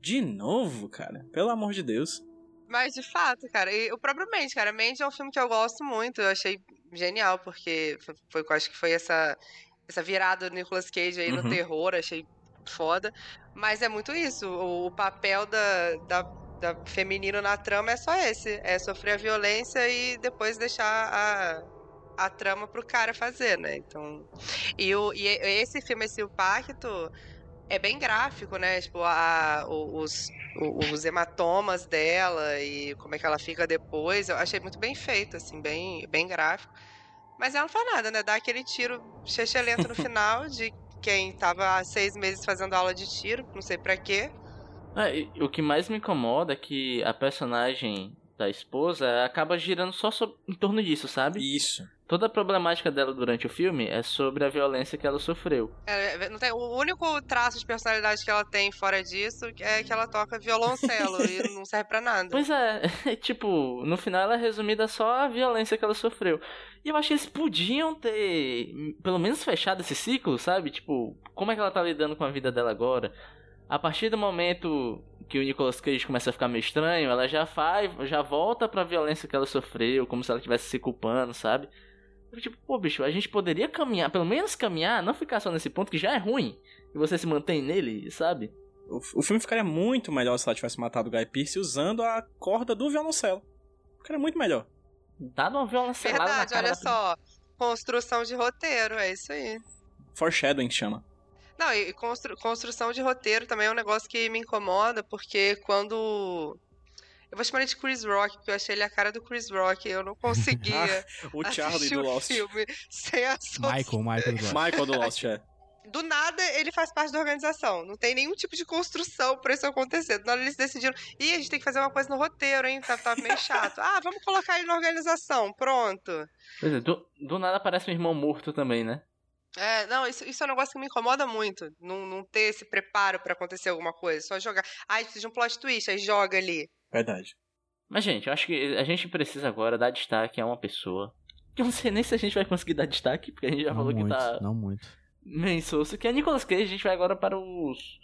de novo, cara? Pelo amor de Deus. Mas, de fato, cara, e o próprio Mandy, cara, Mandy é um filme que eu gosto muito, eu achei genial, porque foi, foi- eu acho que foi essa, essa virada do Nicolas Cage aí Uhum. no terror, achei foda. Mas é muito isso, o, o papel da, da, da feminino na trama é só esse, é sofrer a violência e depois deixar a, a trama pro cara fazer, né? Então, e, o, e esse filme, esse O Pacto, é bem gráfico, né? Tipo, a, os, os hematomas dela e como é que ela fica depois. Eu achei muito bem feito, assim, bem, bem gráfico. Mas ela não faz nada, né? Dá aquele tiro lento no final de quem tava há seis meses fazendo aula de tiro, não sei pra quê. É, e o que mais me incomoda é que a personagem da esposa acaba girando só so- em torno disso, sabe? Isso. Toda a problemática dela durante o filme é sobre a violência que ela sofreu. É, não tem, o único traço de personalidade que ela tem fora disso é que ela toca violoncelo e não serve pra nada. Pois é, tipo, no final ela é resumida só a violência que ela sofreu. E eu acho que eles podiam ter, hum, pelo menos, fechado esse ciclo, sabe? Tipo, como é que ela tá lidando com a vida dela agora? A partir do momento que o Nicolas Cage começa a ficar meio estranho, ela já faz, já volta pra violência que ela sofreu, como se ela estivesse se culpando, sabe? Tipo, pô, bicho, a gente poderia caminhar, pelo menos caminhar, não ficar só nesse ponto que já é ruim, e você se mantém nele, sabe? O, o filme ficaria muito melhor se ela tivesse matado o Guy Pearce usando a corda do violoncelo. Ficaria muito melhor. Dá uma violência na Verdade, cara olha da- só. Construção de roteiro, é isso aí. Foreshadowing chama. Não, e constru- construção de roteiro também é um negócio que me incomoda, porque quando. Eu vou chamar ele de Chris Rock, porque eu achei ele a cara do Chris Rock. Eu não conseguia O Charlie do Lost. filme sem associar. Michael, Michael do Lost. Michael do Lost, é. Do nada ele faz parte da organização. Não tem nenhum tipo de construção pra isso acontecer. Do nada eles decidiram. Ih, a gente tem que fazer uma coisa no roteiro, hein? Tá, tá meio chato. Ah, vamos colocar ele na organização. Pronto. Pois é, do, do nada aparece um irmão morto também, né? É, não, isso, isso é um negócio que me incomoda muito. Não, não ter esse preparo pra acontecer alguma coisa. Só jogar. Ah, precisa de um plot twist, aí joga ali. Verdade. Mas, gente, eu acho que a gente precisa agora dar destaque a uma pessoa. Que eu não sei nem se a gente vai conseguir dar destaque, porque a gente já Não falou muito, que tá não muito. meio insosso, que é Nicolas Cage. A gente vai agora para os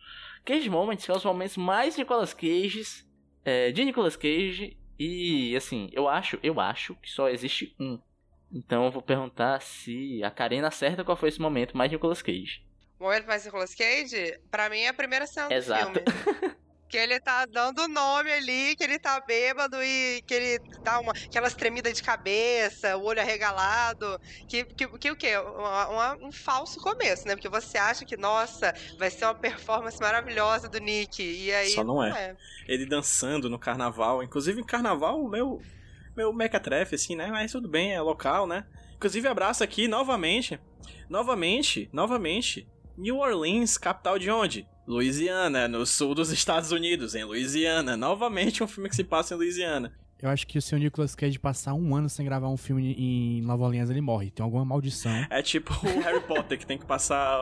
Cage Moments, que são os momentos mais Nicolas Cages, é, de Nicolas Cage. E, assim, eu acho, eu acho que só existe um. Então eu vou perguntar se a Karina acerta qual foi esse momento mais Nicolas Cage. O momento mais Nicolas Cage, pra mim é a primeira cena do Exato. filme. Que ele tá dando o nome ali, que ele tá bêbado e que ele dá uma, aquelas tremidas de cabeça, o olho arregalado. Que, que, que o quê? Uma- uma- um falso começo, né? Porque você acha que, nossa, vai ser uma performance maravilhosa do Nick. E aí. Só não é. Ele dançando no carnaval. Inclusive, em carnaval, meu, meu mequetrefe, assim, né? Mas tudo bem, é local, né? Inclusive, abraço aqui novamente. Novamente, novamente. New Orleans, capital de onde? Louisiana, no sul dos Estados Unidos, em Louisiana. Novamente um filme que se passa em Louisiana. Eu acho que se o Nicolas Cage passar um ano sem gravar um filme em Nova Orleans, ele morre. Tem alguma maldição. É tipo o Harry Potter, que tem que passar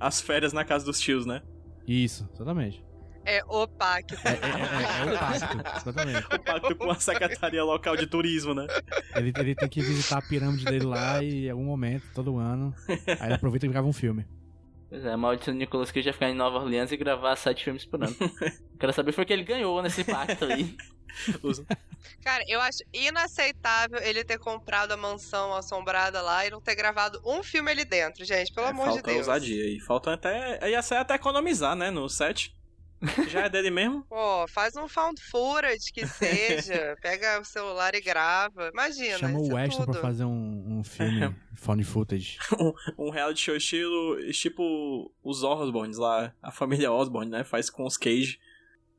as férias na casa dos tios, né? Isso, exatamente. É o pacto. É, é, é, é o pacto, exatamente. O pacto com a Secretaria Local de Turismo, né? Ele, ele tem que visitar a pirâmide dele lá e em algum momento, todo ano. Aí ele aproveita e grava um filme. Pois é, do Nicolas Cage ia ficar em Nova Orleans e gravar sete filmes por ano. Quero saber foi o que ele ganhou nesse pacto aí. Cara, eu acho inaceitável ele ter comprado a mansão assombrada lá e não ter gravado um filme ali dentro, gente. Pelo É, amor de falta Deus. ousadia aí. Falta até. Ia ser até economizar, né? No set. Já é dele mesmo. Pô, faz um found footage que seja. Pega o celular e grava. Imagina. Chama o é Weston pra fazer um, um filme found footage. Um reality show estilo. Tipo os Osborns lá. A família Osborne, né? Faz com os Cage.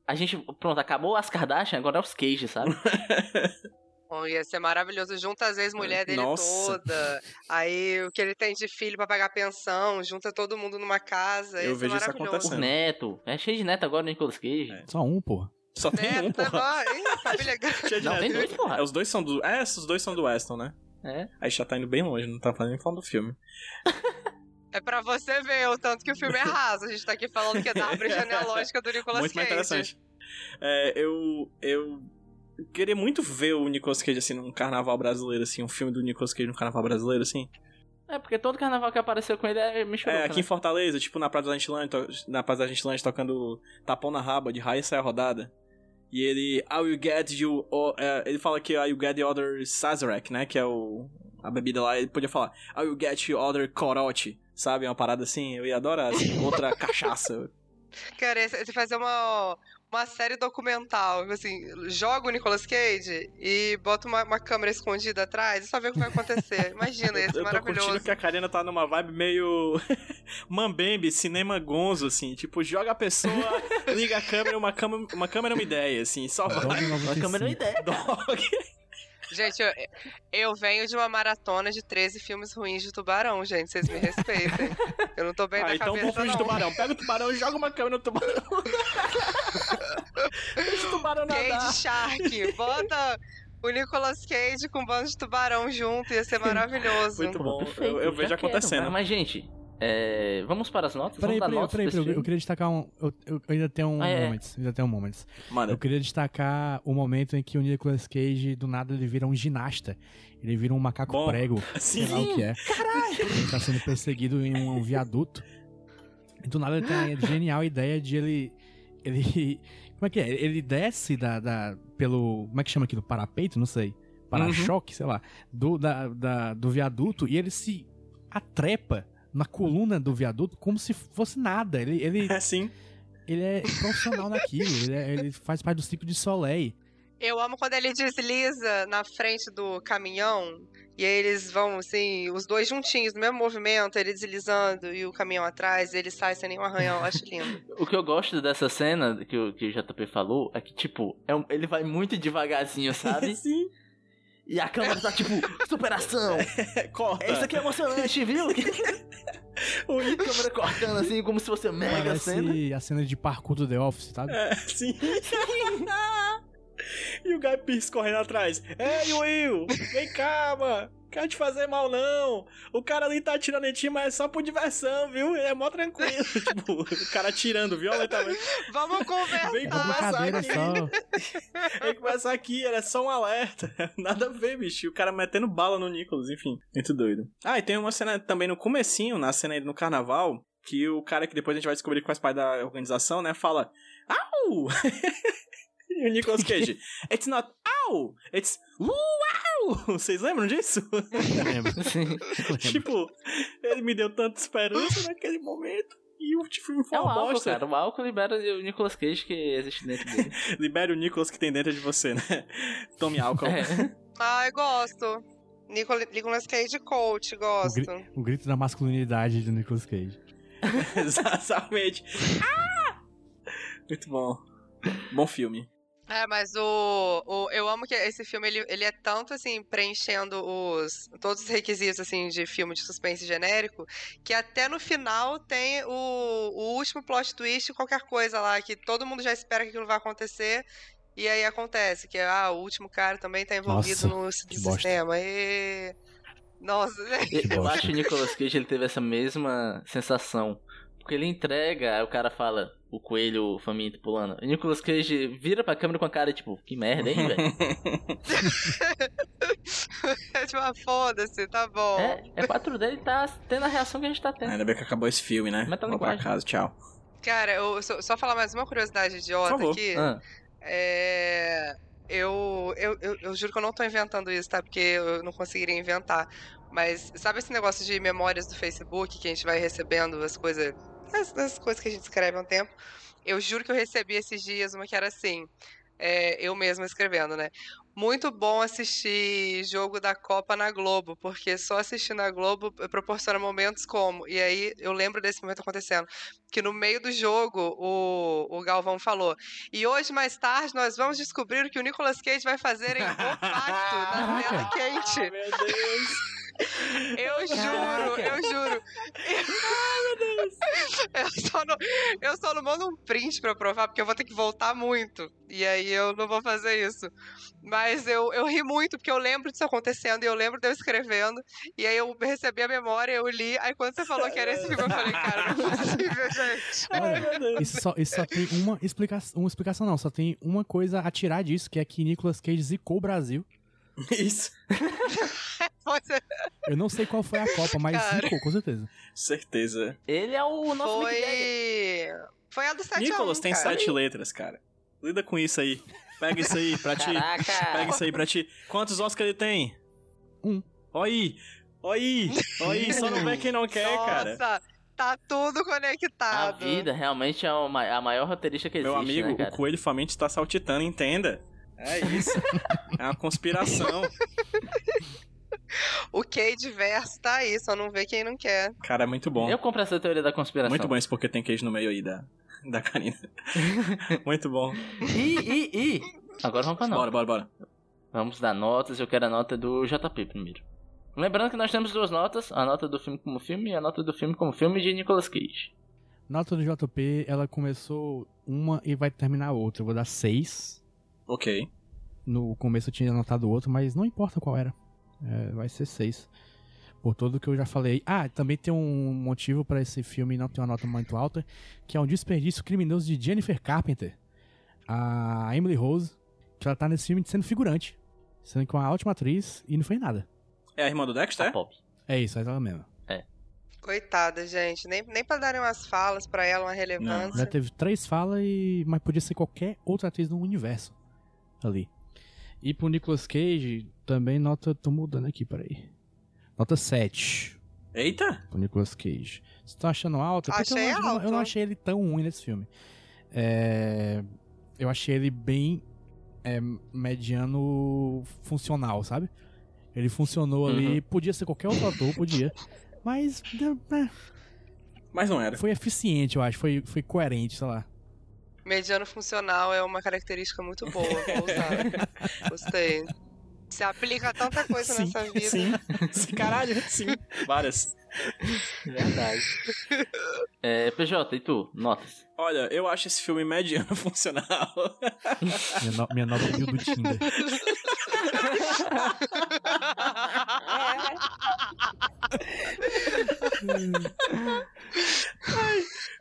A gente, pronto, acabou as Kardashian, agora é os Cage, sabe? Bom, ia ser maravilhoso. Junta as ex-mulher dele Nossa. toda. Aí o que ele tem de filho pra pagar pensão. Junta todo mundo numa casa. Eu vejo isso acontecendo. neto. É cheio de neto agora no Nicolas Cage. É. Só um, porra. Só tem É, um, tá porra. Ih, família grande. Cheio de Não, tem neto. dois, porra. É, os dois são do. É, os dois são do Weston, né? É. Aí já tá indo bem longe, não tá nem falando do filme. É pra você ver o tanto que o filme é raso. A gente tá aqui falando que é da árvore genealógica do Nicolas muito mais Cage. interessante. É, eu. Eu. Queria muito ver o Nicolas Cage assim num carnaval brasileiro, assim, um filme do Nicolas Cage no carnaval brasileiro, assim. É, porque todo carnaval que apareceu com ele é Michuruca, É, aqui em Fortaleza, tipo na Praça da Gentilândia, to- na Praça da Gentilândia tocando Tapão na Raba, de Raia sai a rodada. E ele, I will get you, é, ele fala que I will get the other Sazerac, né, que é o, a bebida lá, ele podia falar, I will get you other corote, sabe, uma parada assim, eu ia adorar, assim, outra cachaça. Cara, se fazer uma, uma série documental, assim, joga o Nicolas Cage e bota uma, uma câmera escondida atrás e só vê o que vai acontecer. Imagina, isso Eu tô maravilhoso. que a Karina tá numa vibe meio Mambembe, cinema gonzo, assim. Tipo, joga a pessoa, liga a câmera, uma câmera, uma câmera é uma ideia, assim. Só vai. Dog Uma câmera é 95. uma ideia. Dog. Gente, eu, eu venho de uma maratona de 13 filmes ruins de tubarão, gente. Vocês me respeitem. Eu não tô bem Ah, da então cabeça, bom filme de tubarão. Pega o tubarão e joga uma câmera no tubarão. Deixa o tubarão nadar. Cage Shark. Bota o Nicolas Cage com um bando de tubarão junto. Ia ser maravilhoso. Muito bom. Perfeito, eu, eu já vejo quero. acontecendo. Mas, mas, gente, é, vamos para as notas? Peraí, peraí, peraí, peraí, eu, queria destacar um. Eu, eu- eu ainda tenho um Ah, é. momento. Ainda tenho um momento. Mano, Eu queria destacar o momento em que o Nicolas Cage, do nada, ele vira um ginasta. Ele vira um macaco Bom. prego. Sim. Sei lá o que é. Caralho! Ele tá sendo perseguido em um viaduto. E do nada ele tem a genial ideia de ele. Ele. Como é que é? Ele desce da. da pelo. Como é que chama aquilo? Parapeito? Não sei. Para-choque, sei lá. Do, da, da- do viaduto e ele se atrepa na coluna do viaduto como se fosse nada. Ele, ele, é sim. ele é profissional naquilo. Ele, é- ele faz parte do ciclo de Soleil. Eu amo quando ele desliza na frente do caminhão e aí eles vão, assim, os dois juntinhos, no mesmo movimento, ele deslizando e o caminhão atrás, e ele sai sem nenhum arranhão. Eu acho lindo. O que eu gosto dessa cena que o, que o JP falou é que, tipo, é um- ele vai muito devagarzinho, sabe? Sim. e a câmera tá, tipo, superação! É, corta. Isso aqui é emocionante, viu? O a câmera cortando assim, como se fosse mega cena. Parece a cena de parkour do The Office, sabe? É, sim. e o Guy Pearce correndo atrás. Ei, Will! Vem cá, mano! Quero te fazer mal, não! O cara ali tá atirando em ti, mas é só por diversão, viu? Ele é mó tranquilo. tipo, o cara atirando violentamente. Vamos conversar. Vem É conversar aqui. só. Vem conversar aqui, era só um alerta. Nada a ver, bicho. E O cara metendo bala no Nicholas, enfim. Muito doido. Ah, e tem uma cena também no comecinho, na cena aí no carnaval, que o cara que depois a gente vai descobrir que faz parte da organização, né, fala Au! E o Nicolas Cage, It's not au! It's uau! Vocês lembram disso? Lembro. Tipo, ele me deu tanta esperança naquele momento. E o filme foi É o uma álcool, bosta. cara. O álcool libera o Nicolas Cage que existe dentro dele. Libere o Nicolas que tem dentro de você, né? Tome álcool. É. Ai, gosto. Nicolas, Nicolas Cage coach, gosto. O grito da masculinidade do Nicolas Cage. Exatamente. Ah! Muito bom. Bom filme. É, mas o, o eu amo que esse filme ele, ele é tanto assim preenchendo os todos os requisitos assim de filme de suspense genérico que até no final tem o, o último plot twist qualquer coisa lá que todo mundo já espera que aquilo vai acontecer e aí acontece que ah, o último cara também tá envolvido Nossa, no sistema e nossa Eu bosta. acho que o Nicolas Cage ele teve essa mesma sensação. Porque ele entrega, aí o cara fala, o coelho faminto pulando. O Nicolas Cage vira pra câmera com a cara, tipo, que merda, hein, velho? é tipo ah, foda-se tá bom é, é 4 dele tá tendo a reação que a gente tá tendo. Ainda bem que acabou esse filme, né? Mas tá Vou pra casa, tchau. cara eu só, só falar mais uma curiosidade idiota Por favor. aqui Ah, É, eu, eu, eu, eu juro que eu não tô inventando isso, tá? Porque eu não conseguiria inventar. Mas sabe esse negócio de memórias do Facebook que a gente vai recebendo as coisas, as, as coisas que a gente escreve há um tempo? Eu juro que eu recebi esses dias uma que era assim, é, eu mesma escrevendo, né? Muito bom assistir jogo da Copa na Globo, porque só assistir na Globo proporciona momentos como. E aí eu lembro desse momento acontecendo. Que no meio do jogo o, o Galvão falou: E hoje, mais tarde, nós vamos descobrir o que o Nicolas Cage vai fazer em O Pacto, na tela quente. Ah, meu Deus. Eu juro, eu juro. Eu só, não, eu só não mando um print pra provar, porque eu vou ter que voltar muito. E aí eu não vou fazer isso. Mas eu, eu ri muito, porque eu lembro disso acontecendo, e eu lembro de eu escrevendo. E aí eu recebi a memória, eu li. Aí quando você falou que era esse filme, eu falei, cara, não é possível, gente. Olha, isso só, isso só tem uma explicação, uma explicação não, só tem uma coisa a tirar disso, que é que Nicolas Cage zicou o Brasil. Isso. Eu não sei qual foi a Copa, mas Cara. com certeza. Certeza. ele é o nosso foi. Foi a do 7 Nicolas tem cara. sete letras, cara. Lida com isso aí. Pega isso aí pra ti. Pega Caraca! isso aí pra ti. Quantos Oscars ele tem? Um. Ó aí. Ó aí. Ó aí. Só não vê quem não quer, cara. Nossa, Tá tudo A conectado. vida realmente é uma- a maior roteirista que existe, Meu amigo, né, o cara? coelho faminto está saltitando, entenda. É isso. é uma conspiração. O Cade verso tá aí, só não vê quem não quer. Cara, é muito bom. Eu compro essa teoria da conspiração. Muito bom isso porque tem queijo no meio aí da, da Karina. muito bom. E, e, e... Agora vamos pra nota. Bora, bora, bora. Vamos dar notas, eu quero a nota do JP primeiro. Lembrando que nós temos duas notas, a nota do filme como filme e a nota do filme como filme de Nicolas Cage. Nota do JP, ela começou uma e vai terminar outra. Eu vou dar seis. Ok. No começo eu tinha anotado outro, mas não importa qual era. É, vai ser seis. Por tudo que eu já falei. Ah, também tem um motivo pra esse filme não ter uma nota muito alta, que é um desperdício criminoso de Jennifer Carpenter. A Emily Rose, que ela tá nesse filme sendo figurante. Sendo que é uma ótima atriz e não fez nada. É a irmã do Dexter? A pop. É isso, é ela mesma. Coitada, gente. Nem, nem pra darem umas falas pra ela, uma relevância. Já teve três falas, e... mas podia ser qualquer outra atriz no universo ali. E pro Nicolas Cage, também nota. Tô mudando aqui, peraí. Nota 7 Eita! pro Nicolas Cage. Vocês estão achando alto? É Porque Achei eu, não- eu não- eu não alto. achei ele tão ruim nesse filme. É, Eu achei ele bem é, mediano funcional, sabe? Ele funcionou ali. Uhum. Podia ser qualquer outro ator, podia. Mas é, Mas não era. foi eficiente, eu acho. Foi, foi coerente, sei lá. Mediano funcional é uma característica muito boa, vou usar. Gostei. Se aplica a tanta coisa sim, nessa vida. sim. sim. Caralho, sim. Várias. Verdade. é, PJ, e tu? Notas. Olha, eu acho esse filme mediano funcional. Minha, no- minha nota mil do Tinder.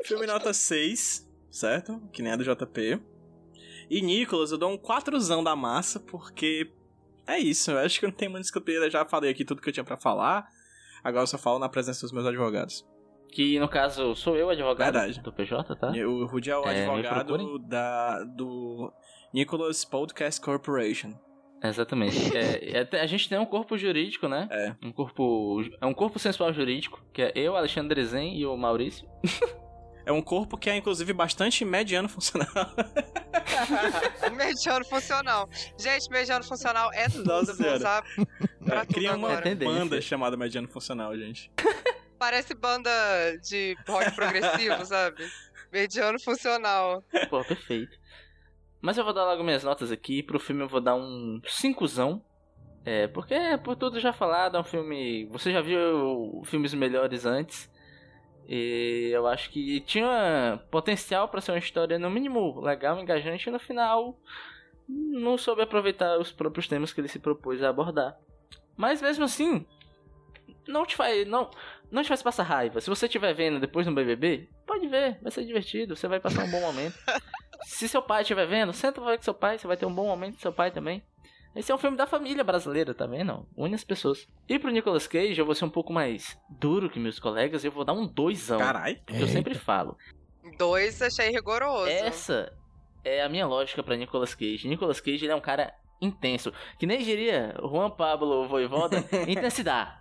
filme nota 6, certo? Que nem a do JP. E Nicolas, eu dou um 4zão da massa, porque é isso. Eu acho que não tem muito discutir. Eu já falei aqui tudo que eu tinha pra falar. Agora eu só falo na presença dos meus advogados. Que no caso sou eu, advogado Verdade. do PJ, tá? O Rudy é o É, advogado da, do Nicholas Podcast Corporation. Exatamente. É, é, a gente tem um corpo jurídico, né? É. Um corpo. É um corpo sensual jurídico, que é eu, Alexandre Zen e o Maurício. É um corpo que é, inclusive, bastante mediano funcional. mediano funcional. Gente, mediano funcional é tudo. Nossa vou usar pra É, tudo cria uma agora. É banda chamada Mediano Funcional, gente. Parece banda de rock progressivo, sabe? Mediano funcional. Pô, perfeito. Mas eu vou dar logo minhas notas aqui. Pro filme eu vou dar um 5zão. É, porque por tudo já falado, é um filme. Você já viu filmes melhores antes. E eu acho que tinha potencial pra ser uma história, no mínimo, legal, engajante, e no final não soube aproveitar os próprios temas que ele se propôs a abordar. Mas mesmo assim, não te faz. Não, não te faz passar raiva. Se você estiver vendo depois no BBB, pode ver, vai ser divertido, você vai passar um bom momento. Se seu pai estiver vendo, senta pra ver com seu pai, você vai ter um bom momento com seu pai também. Esse é um filme da família brasileira, tá vendo? Une as pessoas. E pro Nicolas Cage, eu vou ser um pouco mais duro que meus colegas, eu vou dar um doisão. Caralho. Porque eu sempre falo. Dois achei rigoroso. Essa é a minha lógica pra Nicolas Cage. Nicolas Cage ele é um cara intenso. Que nem diria Juan Pablo Voivoda, intensidade.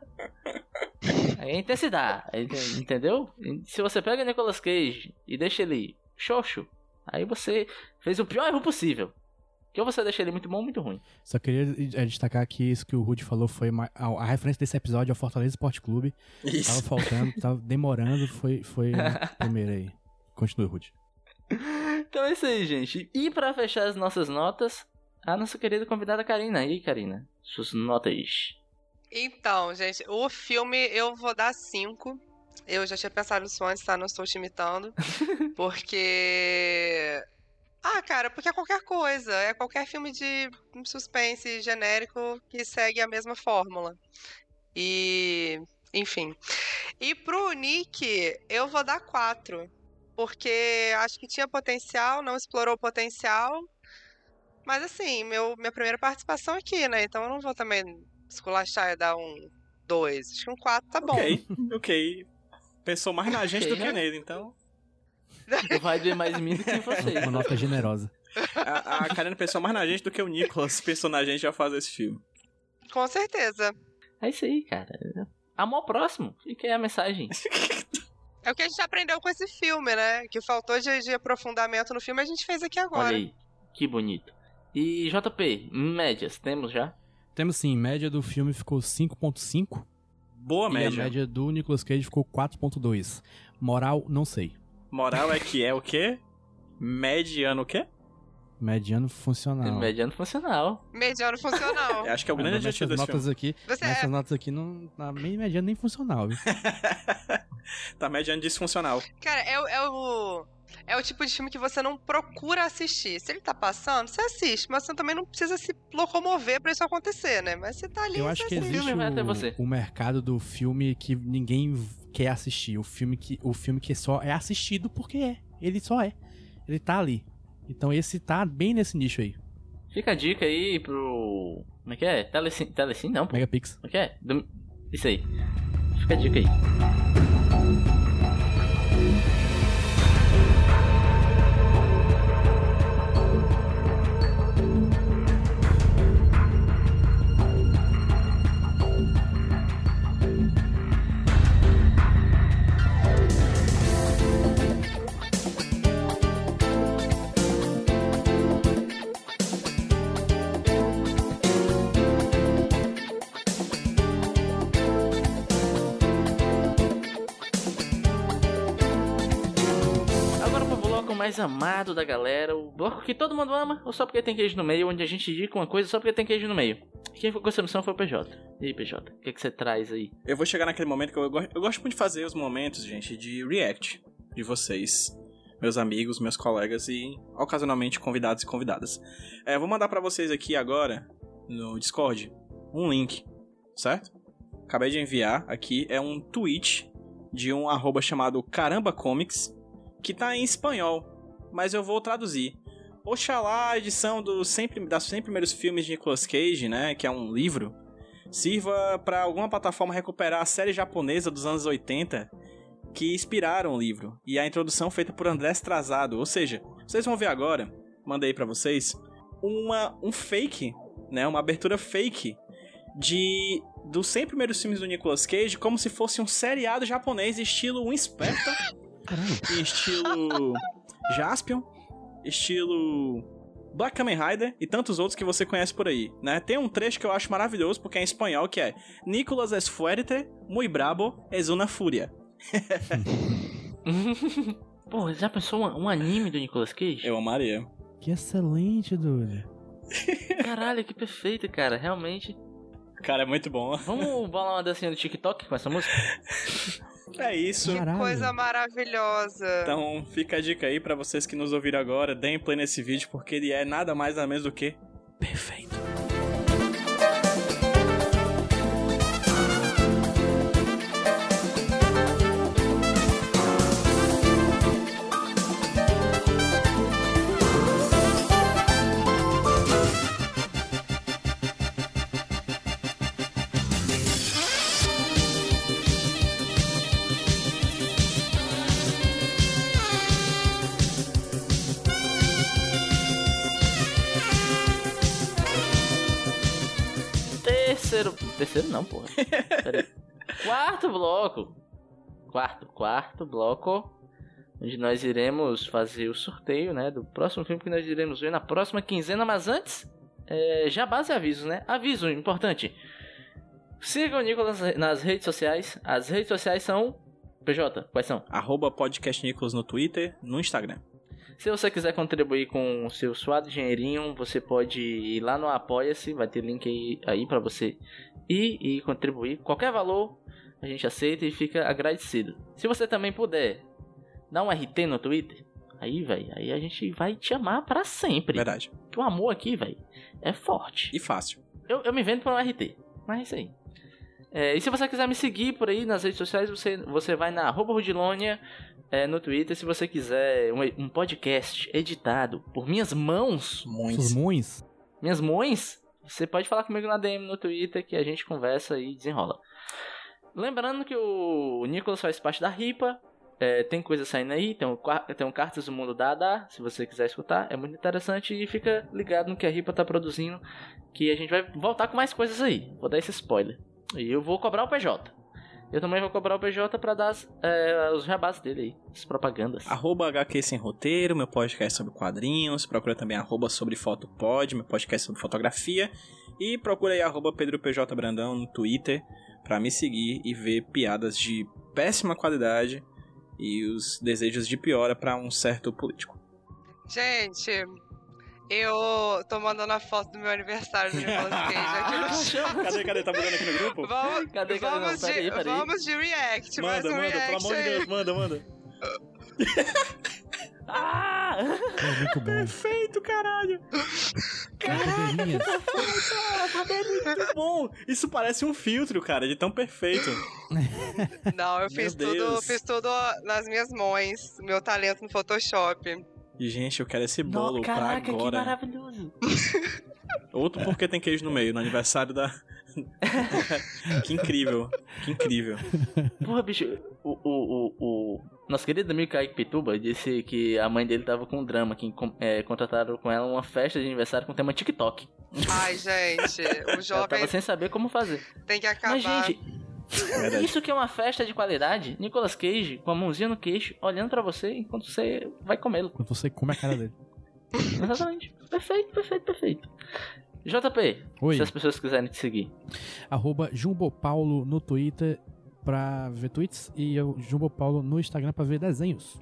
É intensidade, ent- entendeu? Se você pega Nicolas Cage e deixa ele xoxo, aí você fez o pior erro possível. Que ou você deixa ele muito bom ou muito ruim. Só queria eh, destacar que isso que o Rudy falou foi uma- a, a referência desse episódio ao Fortaleza Esporte Clube. Tava Isso. faltando, tava demorando, foi, foi a primeira aí. Continue, Rudy. Então é isso aí, gente. E pra fechar as nossas notas, a nossa querida convidada Karina. E aí, Karina? Suas notas. Então, gente, o filme eu vou dar cinco. Eu já tinha pensado nisso antes, tá? Não estou te imitando. Porque. Ah, cara, porque é qualquer coisa. É qualquer filme de suspense genérico que segue a mesma fórmula. E. Enfim. E pro Nick, eu vou dar quatro. Porque acho que tinha potencial, não explorou o potencial. Mas assim, meu, minha primeira participação aqui, né? Então eu não vou também esculachar e dar um 2. Acho que um 4 tá bom. Ok, ok. Pensou mais na gente Ok, do que né? nele, então. Vai doer mais em mim do que em vocês. Uma nota generosa. A, a Karina pensou mais na gente do que o Nicholas pensou na gente ao fazer esse filme. Com certeza. É isso aí, cara. Amor próximo. Fica aí a mensagem. É o que a gente aprendeu com esse filme, né? Que faltou de, de aprofundamento no filme, a gente fez aqui agora. Olha aí, que bonito. E JP, médias, temos já? Temos sim, média do filme ficou 5.5 Boa e média. a média do Nicolas Cage ficou 4.2. Moral, não sei. Moral é que é o quê? Mediano o quê? Mediano funcional. Mediano funcional. Mediano funcional. Eu Acho que é o grande adjetivo desse notas filme. aqui, Você nessas é. notas aqui não tá meio mediano nem funcional, viu? tá mediano disfuncional. Cara, é, é o. É o tipo de filme que você não procura assistir. Se ele tá passando, você assiste, mas você também não precisa se locomover pra isso acontecer, né? Mas você tá ali, Eu você acho que assiste. existe filme vai até você. o, o mercado do filme que ninguém quer assistir. O filme que, o filme que só é assistido porque é. Ele só é. Ele tá ali. Então esse tá bem nesse nicho aí. Fica a dica aí pro. Como é que é? Telecine, Telecine não, pô. Megapix. Como é que é? Do- Isso aí. Fica a dica aí. Agora pro bloco mais amado da galera, o bloco que todo mundo ama, ou só porque tem queijo no meio, onde a gente indica uma coisa só porque tem queijo no meio. Quem foi com essa missão foi o PJ. E aí, PJ, o que, que você traz aí? Eu vou chegar naquele momento que eu, gosto, eu gosto muito de fazer os momentos, gente, de react de vocês, meus amigos, meus colegas e ocasionalmente convidados e convidadas. É, vou mandar pra vocês aqui agora no Discord um link, certo? Acabei de enviar aqui, é um tweet de um arroba chamado Caramba Comics, que tá em espanhol, mas eu vou traduzir. Oxalá a edição dos 100, das 100 primeiros filmes de Nicolas Cage, né, que é um livro, sirva para alguma plataforma recuperar a série japonesa dos anos 80 que inspiraram o livro e a introdução feita por André Strazado. Ou seja, vocês vão ver agora, mandei para vocês, uma um fake, né, uma abertura fake de dos 100 primeiros filmes do Nicolas Cage como se fosse um seriado japonês estilo Inspector Caralho. estilo Jaspion, estilo Black Kamen Rider e tantos outros que você conhece por aí, né? Tem um trecho que eu acho maravilhoso porque é em espanhol que é Nicolas es fuerte, muy bravo, es una furia. Pô, já pensou um, um anime do Nicolas Cage? Eu amaria. Que excelente, doido. Caralho, que perfeito, cara. Realmente. Cara, é muito bom. Vamos bolar uma dancinha no TikTok com essa música? É isso. Caralho. Coisa maravilhosa. Então fica a dica aí pra vocês que nos ouviram agora, deem play nesse vídeo porque ele é nada mais nada menos do que perfeito. Terceiro. Não, porra. Quarto bloco. Quarto, quarto bloco. Onde nós iremos fazer o sorteio, né? Do próximo filme que nós iremos ver na próxima quinzena. Mas antes, é, já base avisos, né? Aviso importante. Sigam o Nicolas nas redes sociais. As redes sociais são. PJ, quais são? Arroba podcast Nicolas no Twitter, no Instagram. Se você quiser contribuir com o seu suado dinheirinho, você pode ir lá no Apoia-se, vai ter link aí, aí para você ir e contribuir. Qualquer valor a gente aceita e fica agradecido. Se você também puder dar um RT no Twitter, aí, velho, aí a gente vai te amar para sempre. Verdade. Que o amor aqui, velho, é forte. E fácil. Eu, eu me vendo por um RT, mas é isso aí. É, e se você quiser me seguir por aí nas redes sociais, você, você vai na arroba Rudilonia é, no Twitter. Se você quiser um, um podcast editado por minhas mãos, mões. minhas mães, você pode falar comigo na DM no Twitter que a gente conversa e desenrola. Lembrando que o Nicolas faz parte da RIPA. é, tem coisa saindo aí, tem um, tem um Cartas do Mundo da se você quiser escutar, é muito interessante e fica ligado no que a RIPA tá produzindo, que a gente vai voltar com mais coisas aí. Vou dar esse spoiler. E eu vou cobrar o PJ. Eu também vou cobrar o PJ pra dar as, é, os jabás dele aí, as propagandas. Arroba HQ Sem Roteiro, meu podcast sobre quadrinhos. Procura também arroba sobre fotopod, meu podcast sobre fotografia. E procura aí arroba Pedro PJ Brandão no Twitter pra me seguir e ver piadas de péssima qualidade e os desejos de piora pra um certo político. Gente, eu tô mandando a foto do meu aniversário do Nicolas Cage aqui no. Cadê, cadê? Tá mandando aqui no grupo? Vamos, Cadê, cadê? Não, vamos, de, peraí, peraí. vamos de react, mais Manda, um manda, react pelo amor de aí. Deus, manda, manda. Ah! É muito bom. Perfeito, caralho. Cadeirinhas. Muito bom. Isso parece um filtro, cara, de tão perfeito. Não, eu Meu fiz tudo, fiz tudo nas minhas mãos, meu talento no Photoshop. E, gente, eu quero esse No, bolo caraca, pra que agora. maravilhoso. Outro porque tem queijo no meio, no aniversário da. que incrível, que incrível. Porra, bicho, o, o, o, o nosso querido amigo Kaique Pituba disse que a mãe dele tava com drama, que é, contrataram com ela uma festa de aniversário com tema TikTok. Ai, gente, o Ela jovem tava sem saber como fazer. tem que acabar. Mas, gente, Verdade. isso que é uma festa de qualidade, Nicolas Cage com a mãozinha no queixo, olhando pra você enquanto você vai comê-lo. Quando você come a cara dele. Exatamente. Perfeito, perfeito, perfeito. JP, Oi. se as pessoas quiserem te seguir. Arroba Jumbo Paulo no Twitter pra ver tweets e eu, Jumbo Paulo no Instagram pra ver desenhos.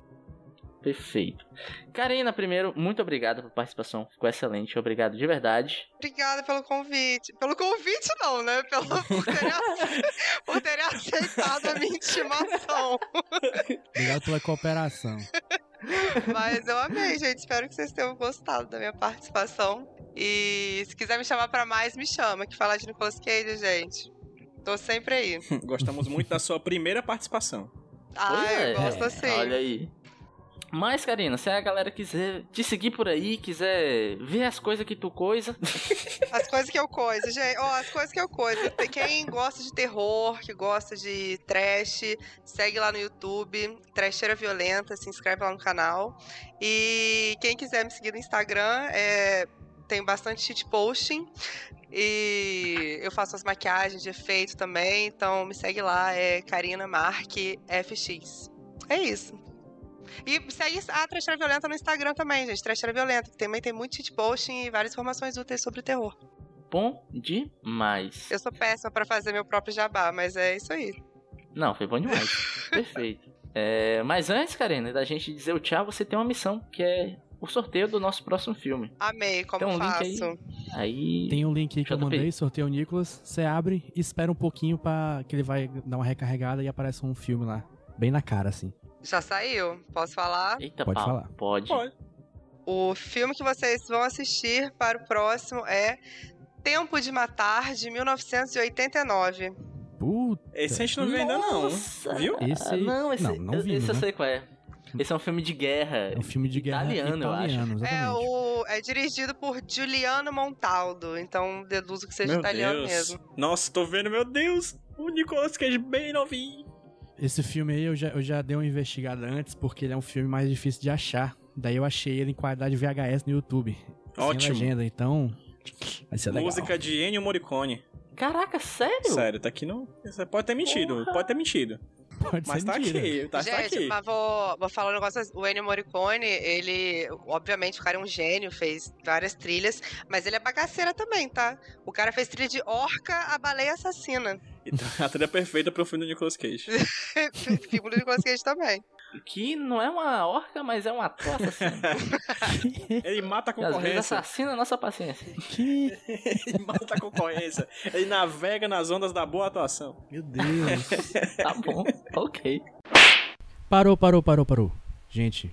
Perfeito. Karina, primeiro, muito obrigado pela participação. Ficou excelente. Obrigado de verdade. Obrigada pelo convite. Pelo convite, não, né? Pelo, por, terem, ace- por terem aceitado a minha intimação. Obrigado pela cooperação. Mas eu amei, gente. Espero que vocês tenham gostado da minha participação. E se quiser me chamar pra mais, me chama. Que falar de Nicolas Cage, gente. Tô sempre aí. Gostamos muito da sua primeira participação. Ah, é, eu gosto assim. Olha aí. Mas, Karina, se a galera quiser te seguir por aí, quiser ver as coisas que tu coisa, As coisas que eu coiso, gente. Ó, as coisas que eu coiso. Tem quem gosta de terror, que gosta de trash, segue lá no YouTube, Trecheira Violenta, se inscreve lá no canal. E quem quiser me seguir no Instagram, é, tem bastante shitposting. E eu faço as maquiagens de efeito também, então me segue lá, é Karina Mark FX. É isso. E segue a Trecheira Violenta no Instagram também, gente. Trecheira Violenta, que também tem muito shitposting e várias informações úteis sobre terror. bom demais. Eu sou péssima pra fazer meu próprio jabá, mas é isso aí. Não, foi bom demais. Perfeito. É, mas antes, Karina, da gente dizer o tchau, você tem uma missão, que é o sorteio do nosso próximo filme. Amei, como Tem um link aí? faço. Aí. Tem um link aí que eu mandei, sorteio o Nicolas. Você abre, espera um pouquinho pra que ele vai dar uma recarregada e aparece um filme lá. Bem na cara, assim. Já saiu? Posso falar? Eita, Pode pau. falar. Pode. Pode. O filme que vocês vão assistir para o próximo é Tempo de Matar, de 1989. Puta. Esse a gente não viu ainda não, viu? Esse aí- Não, esse, não, não esse vimos, eu né? sei qual é. Esse é um filme de guerra. É um filme de guerra Italiano, eu acho. italiano, É, o, é dirigido por Giuliano Montaldo, então deduzo que seja Meu italiano Deus. mesmo. Nossa, tô vendo, meu Deus. O Nicolas Cage bem novinho. Esse filme aí eu já, eu já dei uma investigada antes, porque ele é um filme mais difícil de achar. Daí eu achei ele em qualidade VHS no YouTube. Ótimo. Sem legenda, então. Vai ser legal. Música de Ennio Morricone. Caraca, sério? Sério, tá aqui não. Você pode ter mentido, Porra. pode ter mentido. Pode Mas ser tá mentira. aqui, tá, tá Gente, aqui. mas vou, vou falar um negócio. O Ennio Morricone, ele, obviamente, o cara é um gênio, fez várias trilhas, mas ele é bagaceira também, tá? O cara fez trilha de Orca, a baleia assassina. Então, a trilha perfeita pro filme do Nicolas Cage. Filme do Nicolas Cage também. Que não é uma orca, mas é um ator assassino. Ele mata a Que às vezes concorrência. assassina a nossa paciência. Que... Ele mata a concorrência. Ele navega nas ondas da boa atuação. Meu Deus. Tá bom, ok. Parou, parou, parou, parou. Gente,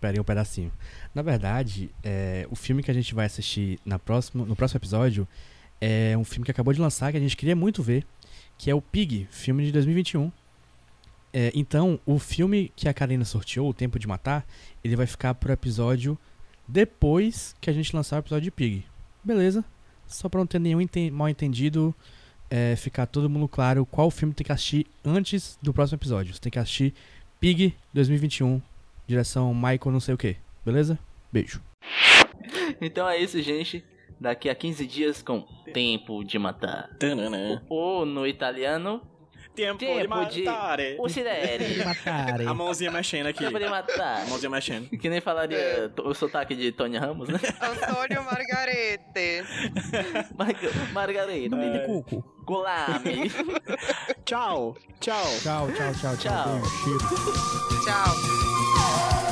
peraí um pedacinho. Na verdade, é, o filme que a gente vai assistir na próximo, no próximo episódio é um filme que acabou de lançar, que a gente queria muito ver, que é o Pig, filme de 2021. É, então, o filme que a Karina sorteou, O Tempo de Matar, ele vai ficar pro episódio depois que a gente lançar o episódio de Pig. Beleza? Só pra não ter nenhum mal entendido, é, ficar todo mundo claro qual filme tem que assistir antes do próximo episódio. Você tem que assistir Pig 2021, direção Michael não sei o que. Beleza? Beijo. Então é isso, gente. Daqui a 15 dias com Tempo de Matar. Ou no italiano, Tempo, de Tempo de matar. Considere. Matare. A mãozinha mexendo aqui. Tempo de matar. A mãozinha mexendo. Que nem falaria to- o sotaque de Tony Ramos, né? Antônio Margarete. Mar Margarida. Nome de cuco. Golame. Tchau. Tchau. Tchau, tchau, tchau, tchau. Tchau. Tchau.